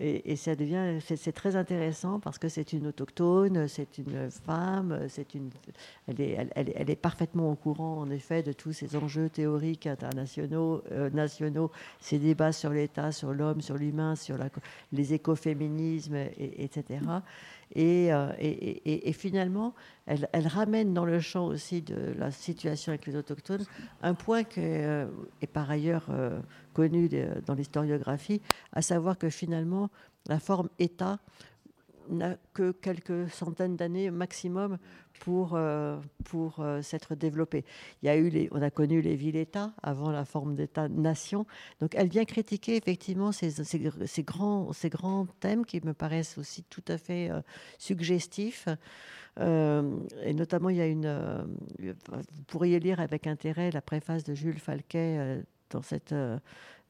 Et, ça devient, c'est très intéressant parce que c'est une autochtone, c'est une femme, c'est une, elle est, parfaitement au courant en effet de tous ces enjeux théoriques internationaux, euh, nationaux, ces débats sur l'État, sur l'homme, sur l'humain, sur les écoféminismes, et, etc. Euh, et, finalement, elle, elle, ramène dans le champ aussi de la situation avec les autochtones un point qui euh, est par ailleurs euh, connu dans l'historiographie, à savoir que finalement, la forme État n'a que quelques centaines d'années maximum pour, euh, pour euh, s'être développée. Il y a eu les, on a connu les villes-États avant la forme d'État-nation. Donc elle vient critiquer effectivement ces, ces, grands, ces grands thèmes qui me paraissent aussi tout à fait euh, suggestifs. et notamment, il y a une. vous pourriez lire avec intérêt la préface de Jules Falquet dans cette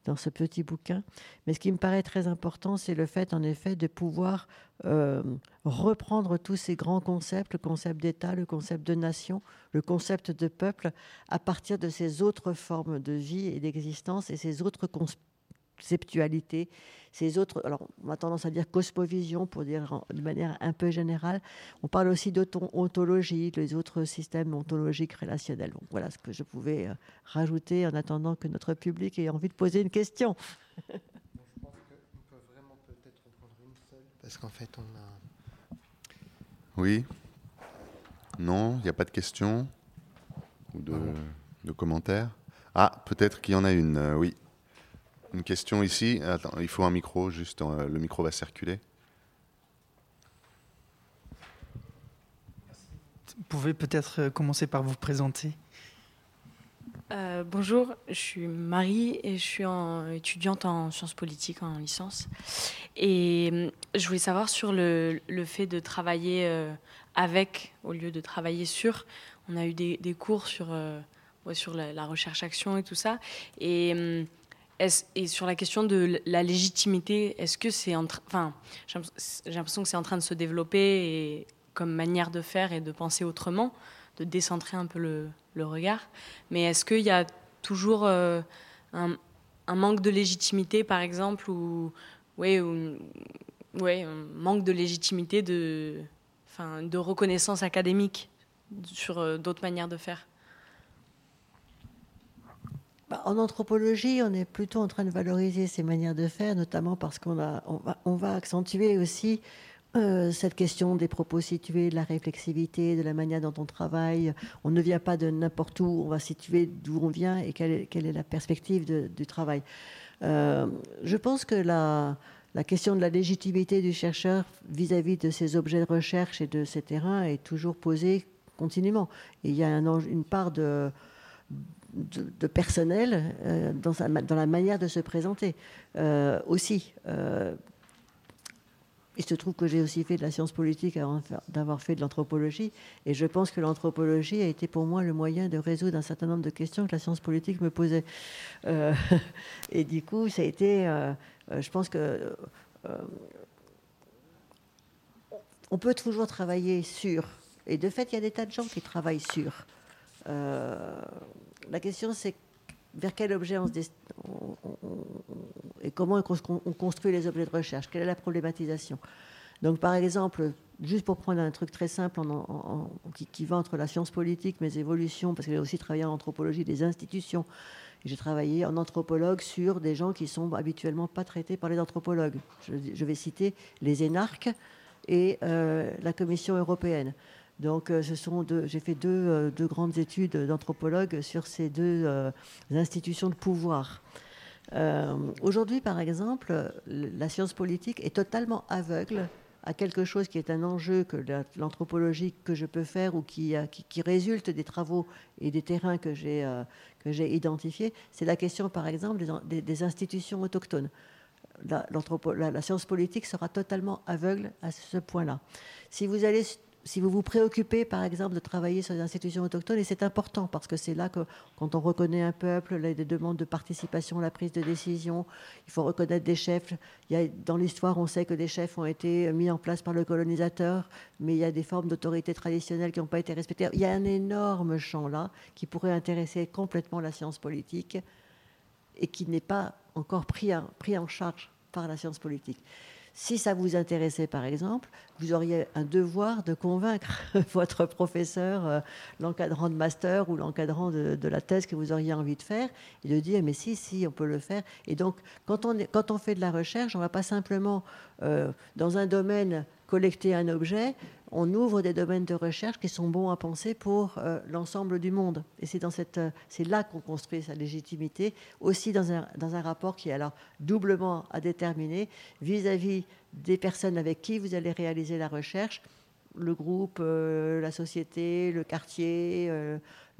dans ce petit bouquin. Mais ce qui me paraît très important, c'est le fait, en effet, de pouvoir euh, reprendre tous ces grands concepts, le concept d'État, le concept de nation, le concept de peuple, à partir de ces autres formes de vie et d'existence et ces autres conceptualités ces autres, alors on a tendance à dire cosmovision pour dire de manière un peu générale. On parle aussi d'autologie, les autres systèmes ontologiques relationnels. voilà ce que je pouvais euh, rajouter en attendant que notre public ait envie de poser une question. je pense qu'on peut vraiment peut-être prendre une seule parce qu'en fait on a. Oui. Non, il n'y a pas de questions ou de, de commentaires? Ah, peut-être qu'il y en a une, euh, oui. Une question ici. Attends, il faut un micro, juste euh, le micro va circuler. Vous pouvez peut-être euh, commencer par vous présenter. Euh, bonjour, je suis Marie et je suis étudiante en sciences politiques en licence. Et je voulais savoir sur le, fait de travailler avec au lieu de travailler sur. On a eu des, cours sur, sur la, la recherche-action et tout ça. Et et sur la question de la légitimité, est-ce que c'est. Enfin, j'ai l'impression que c'est en train de se développer comme manière de faire et de penser autrement, de décentrer un peu le, regard. Mais est-ce qu'il y a toujours euh, un, manque de légitimité, par exemple, ou. Oui, ou, ouais, un manque de légitimité, de, enfin, de reconnaissance académique sur euh, d'autres manières de faire? En anthropologie, on est plutôt en train de valoriser ces manières de faire, notamment parce qu'on va, accentuer aussi euh, cette question des propos situés, de la réflexivité, de la manière dont on travaille. On ne vient pas de n'importe où, on va situer d'où on vient et quelle est, la perspective du travail. Euh, je pense que la, question de la légitimité du chercheur vis-à-vis de ses objets de recherche et de ses terrains est toujours posée continuellement. Et il y a un, une part de de, personnel euh, dans, la manière de se présenter euh, aussi. Euh, il se trouve que j'ai aussi fait de la science politique avant d'avoir fait de l'anthropologie, et je pense que l'anthropologie a été pour moi le moyen de résoudre un certain nombre de questions que la science politique me posait. et du coup, ça a été, je pense que on peut toujours travailler sur, et de fait, il y a des tas de gens qui travaillent sur. La question, c'est vers quel objet on se et comment on construit les objets de recherche? Quelle est la problématisation? Donc, par exemple, juste pour prendre un truc très simple qui, va entre la science politique, mes évolutions, parce que j'ai aussi travaillé en anthropologie des institutions. J'ai travaillé en anthropologue sur des gens qui sont habituellement pas traités par les anthropologues. Je, vais citer les énarques et euh, la Commission européenne. Donc, euh, ce sont j'ai fait deux, euh, deux, grandes études d'anthropologue sur ces deux euh, institutions de pouvoir. Aujourd'hui, par exemple, la science politique est totalement aveugle à quelque chose qui est un enjeu que l'anthropologie que je peux faire ou qui, résulte des travaux et des terrains que j'ai identifiés. C'est la question, par exemple, des, institutions autochtones. La, la, science politique sera totalement aveugle à ce point-là. Si vous allez si vous vous préoccupez, par exemple, de travailler sur les institutions autochtones, et c'est important parce que c'est là que, quand on reconnaît un peuple, les demandes de participation la prise de décision, il faut reconnaître des chefs. Il y a, dans l'histoire, on sait que des chefs ont été mis en place par le colonisateur, mais il y a des formes d'autorité traditionnelle qui n'ont pas été respectées. Il y a un énorme champ là qui pourrait intéresser complètement la science politique et qui n'est pas encore pris, pris en charge par la science politique. Si ça vous intéressait, par exemple, vous auriez un devoir de convaincre votre professeur, euh, l'encadrant de master ou l'encadrant de, la thèse que vous auriez envie de faire, et de dire, mais si, si, on peut le faire. Et donc, quand on, quand on fait de la recherche, on ne va pas simplement, euh, dans un domaine, collecter un objet, on ouvre des domaines de recherche qui sont bons à penser pour euh, l'ensemble du monde. Et euh, c'est là qu'on construit sa légitimité, aussi dans un, rapport qui est alors doublement à déterminer vis-à-vis des personnes avec qui vous allez réaliser la recherche, le groupe, euh, la société, le quartier,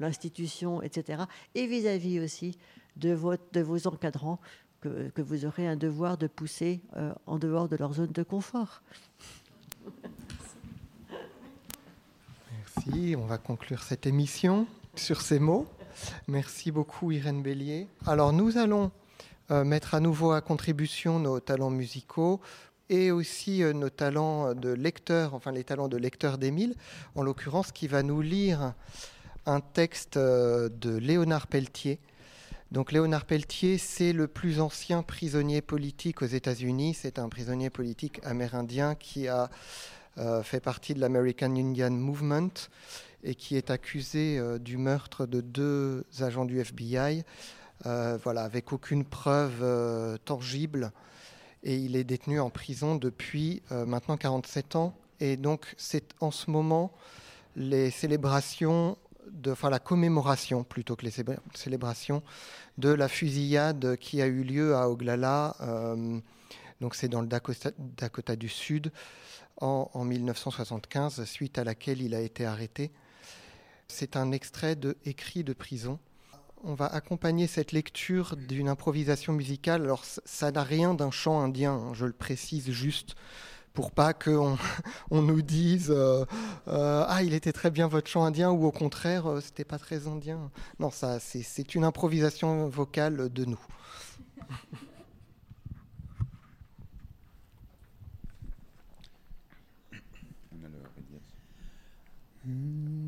l'institution, etc. Et vis-à-vis aussi de, vos encadrants que, vous aurez un devoir de pousser en dehors de leur zone de confort. On va conclure cette émission sur ces mots. Merci beaucoup Irène Bélier. Alors nous allons euh, mettre à nouveau à contribution nos talents musicaux et aussi euh, nos talents de lecteur, enfin les talents de lecteur d'Émile, en l'occurrence qui va nous lire un texte euh, de Léonard Pelletier. Donc Léonard Pelletier, c'est le plus ancien prisonnier politique aux États-Unis. C'est un prisonnier politique amérindien qui a fait partie de l'American Indian Movement et qui est accusé euh, du meurtre de deux agents du FBI, euh, voilà, avec aucune preuve tangible. Et il est détenu en prison depuis maintenant 47 ans. Et donc c'est en ce moment les célébrations de, enfin la commémoration plutôt que les célébrations de la fusillade qui a eu lieu à Oglala. donc c'est dans le Dakota, du Sud en, 1975, suite à laquelle il a été arrêté. C'est un extrait de Écrit de prison. On va accompagner cette lecture d'une improvisation musicale. Alors, ça n'a rien d'un chant indien, hein, je le précise juste pour pas qu'on on nous dise euh, euh, ah il était très bien votre chant indien ou au contraire euh, c'était pas très indien. Non, ça c'est une improvisation vocale de nous. Mm.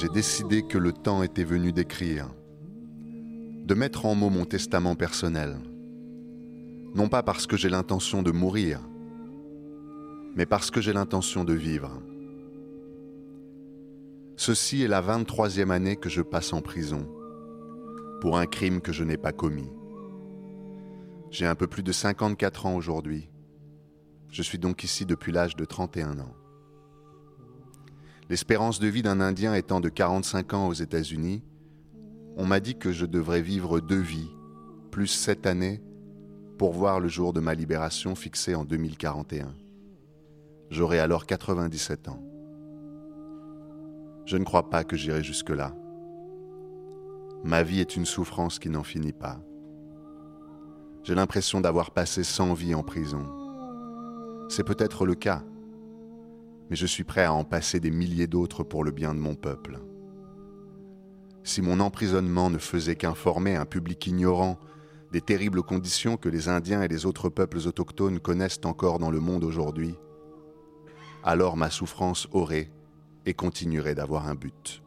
J'ai décidé que le temps était venu d'écrire, de mettre en mots mon testament personnel. Non pas parce que j'ai l'intention de mourir, mais parce que j'ai l'intention de vivre. Ceci est la 23e année que je passe en prison pour un crime que je n'ai pas commis. J'ai un peu plus de 54 ans aujourd'hui. Je suis donc ici depuis l'âge de 31 ans. L'espérance de vie d'un Indien étant de 45 ans aux États-Unis, on m'a dit que je devrais vivre deux vies, plus sept années, pour voir le jour de ma libération fixé en 2041. J'aurai alors 97 ans. Je ne crois pas que j'irai jusque-là. Ma vie est une souffrance qui n'en finit pas. J'ai l'impression d'avoir passé 100 vies en prison. C'est peut-être le cas, mais je suis prêt à en passer des milliers d'autres pour le bien de mon peuple. Si mon emprisonnement ne faisait qu'informer un public ignorant des terribles conditions que les Indiens et les autres peuples autochtones connaissent encore dans le monde aujourd'hui, alors ma souffrance aurait et continuerait d'avoir un but.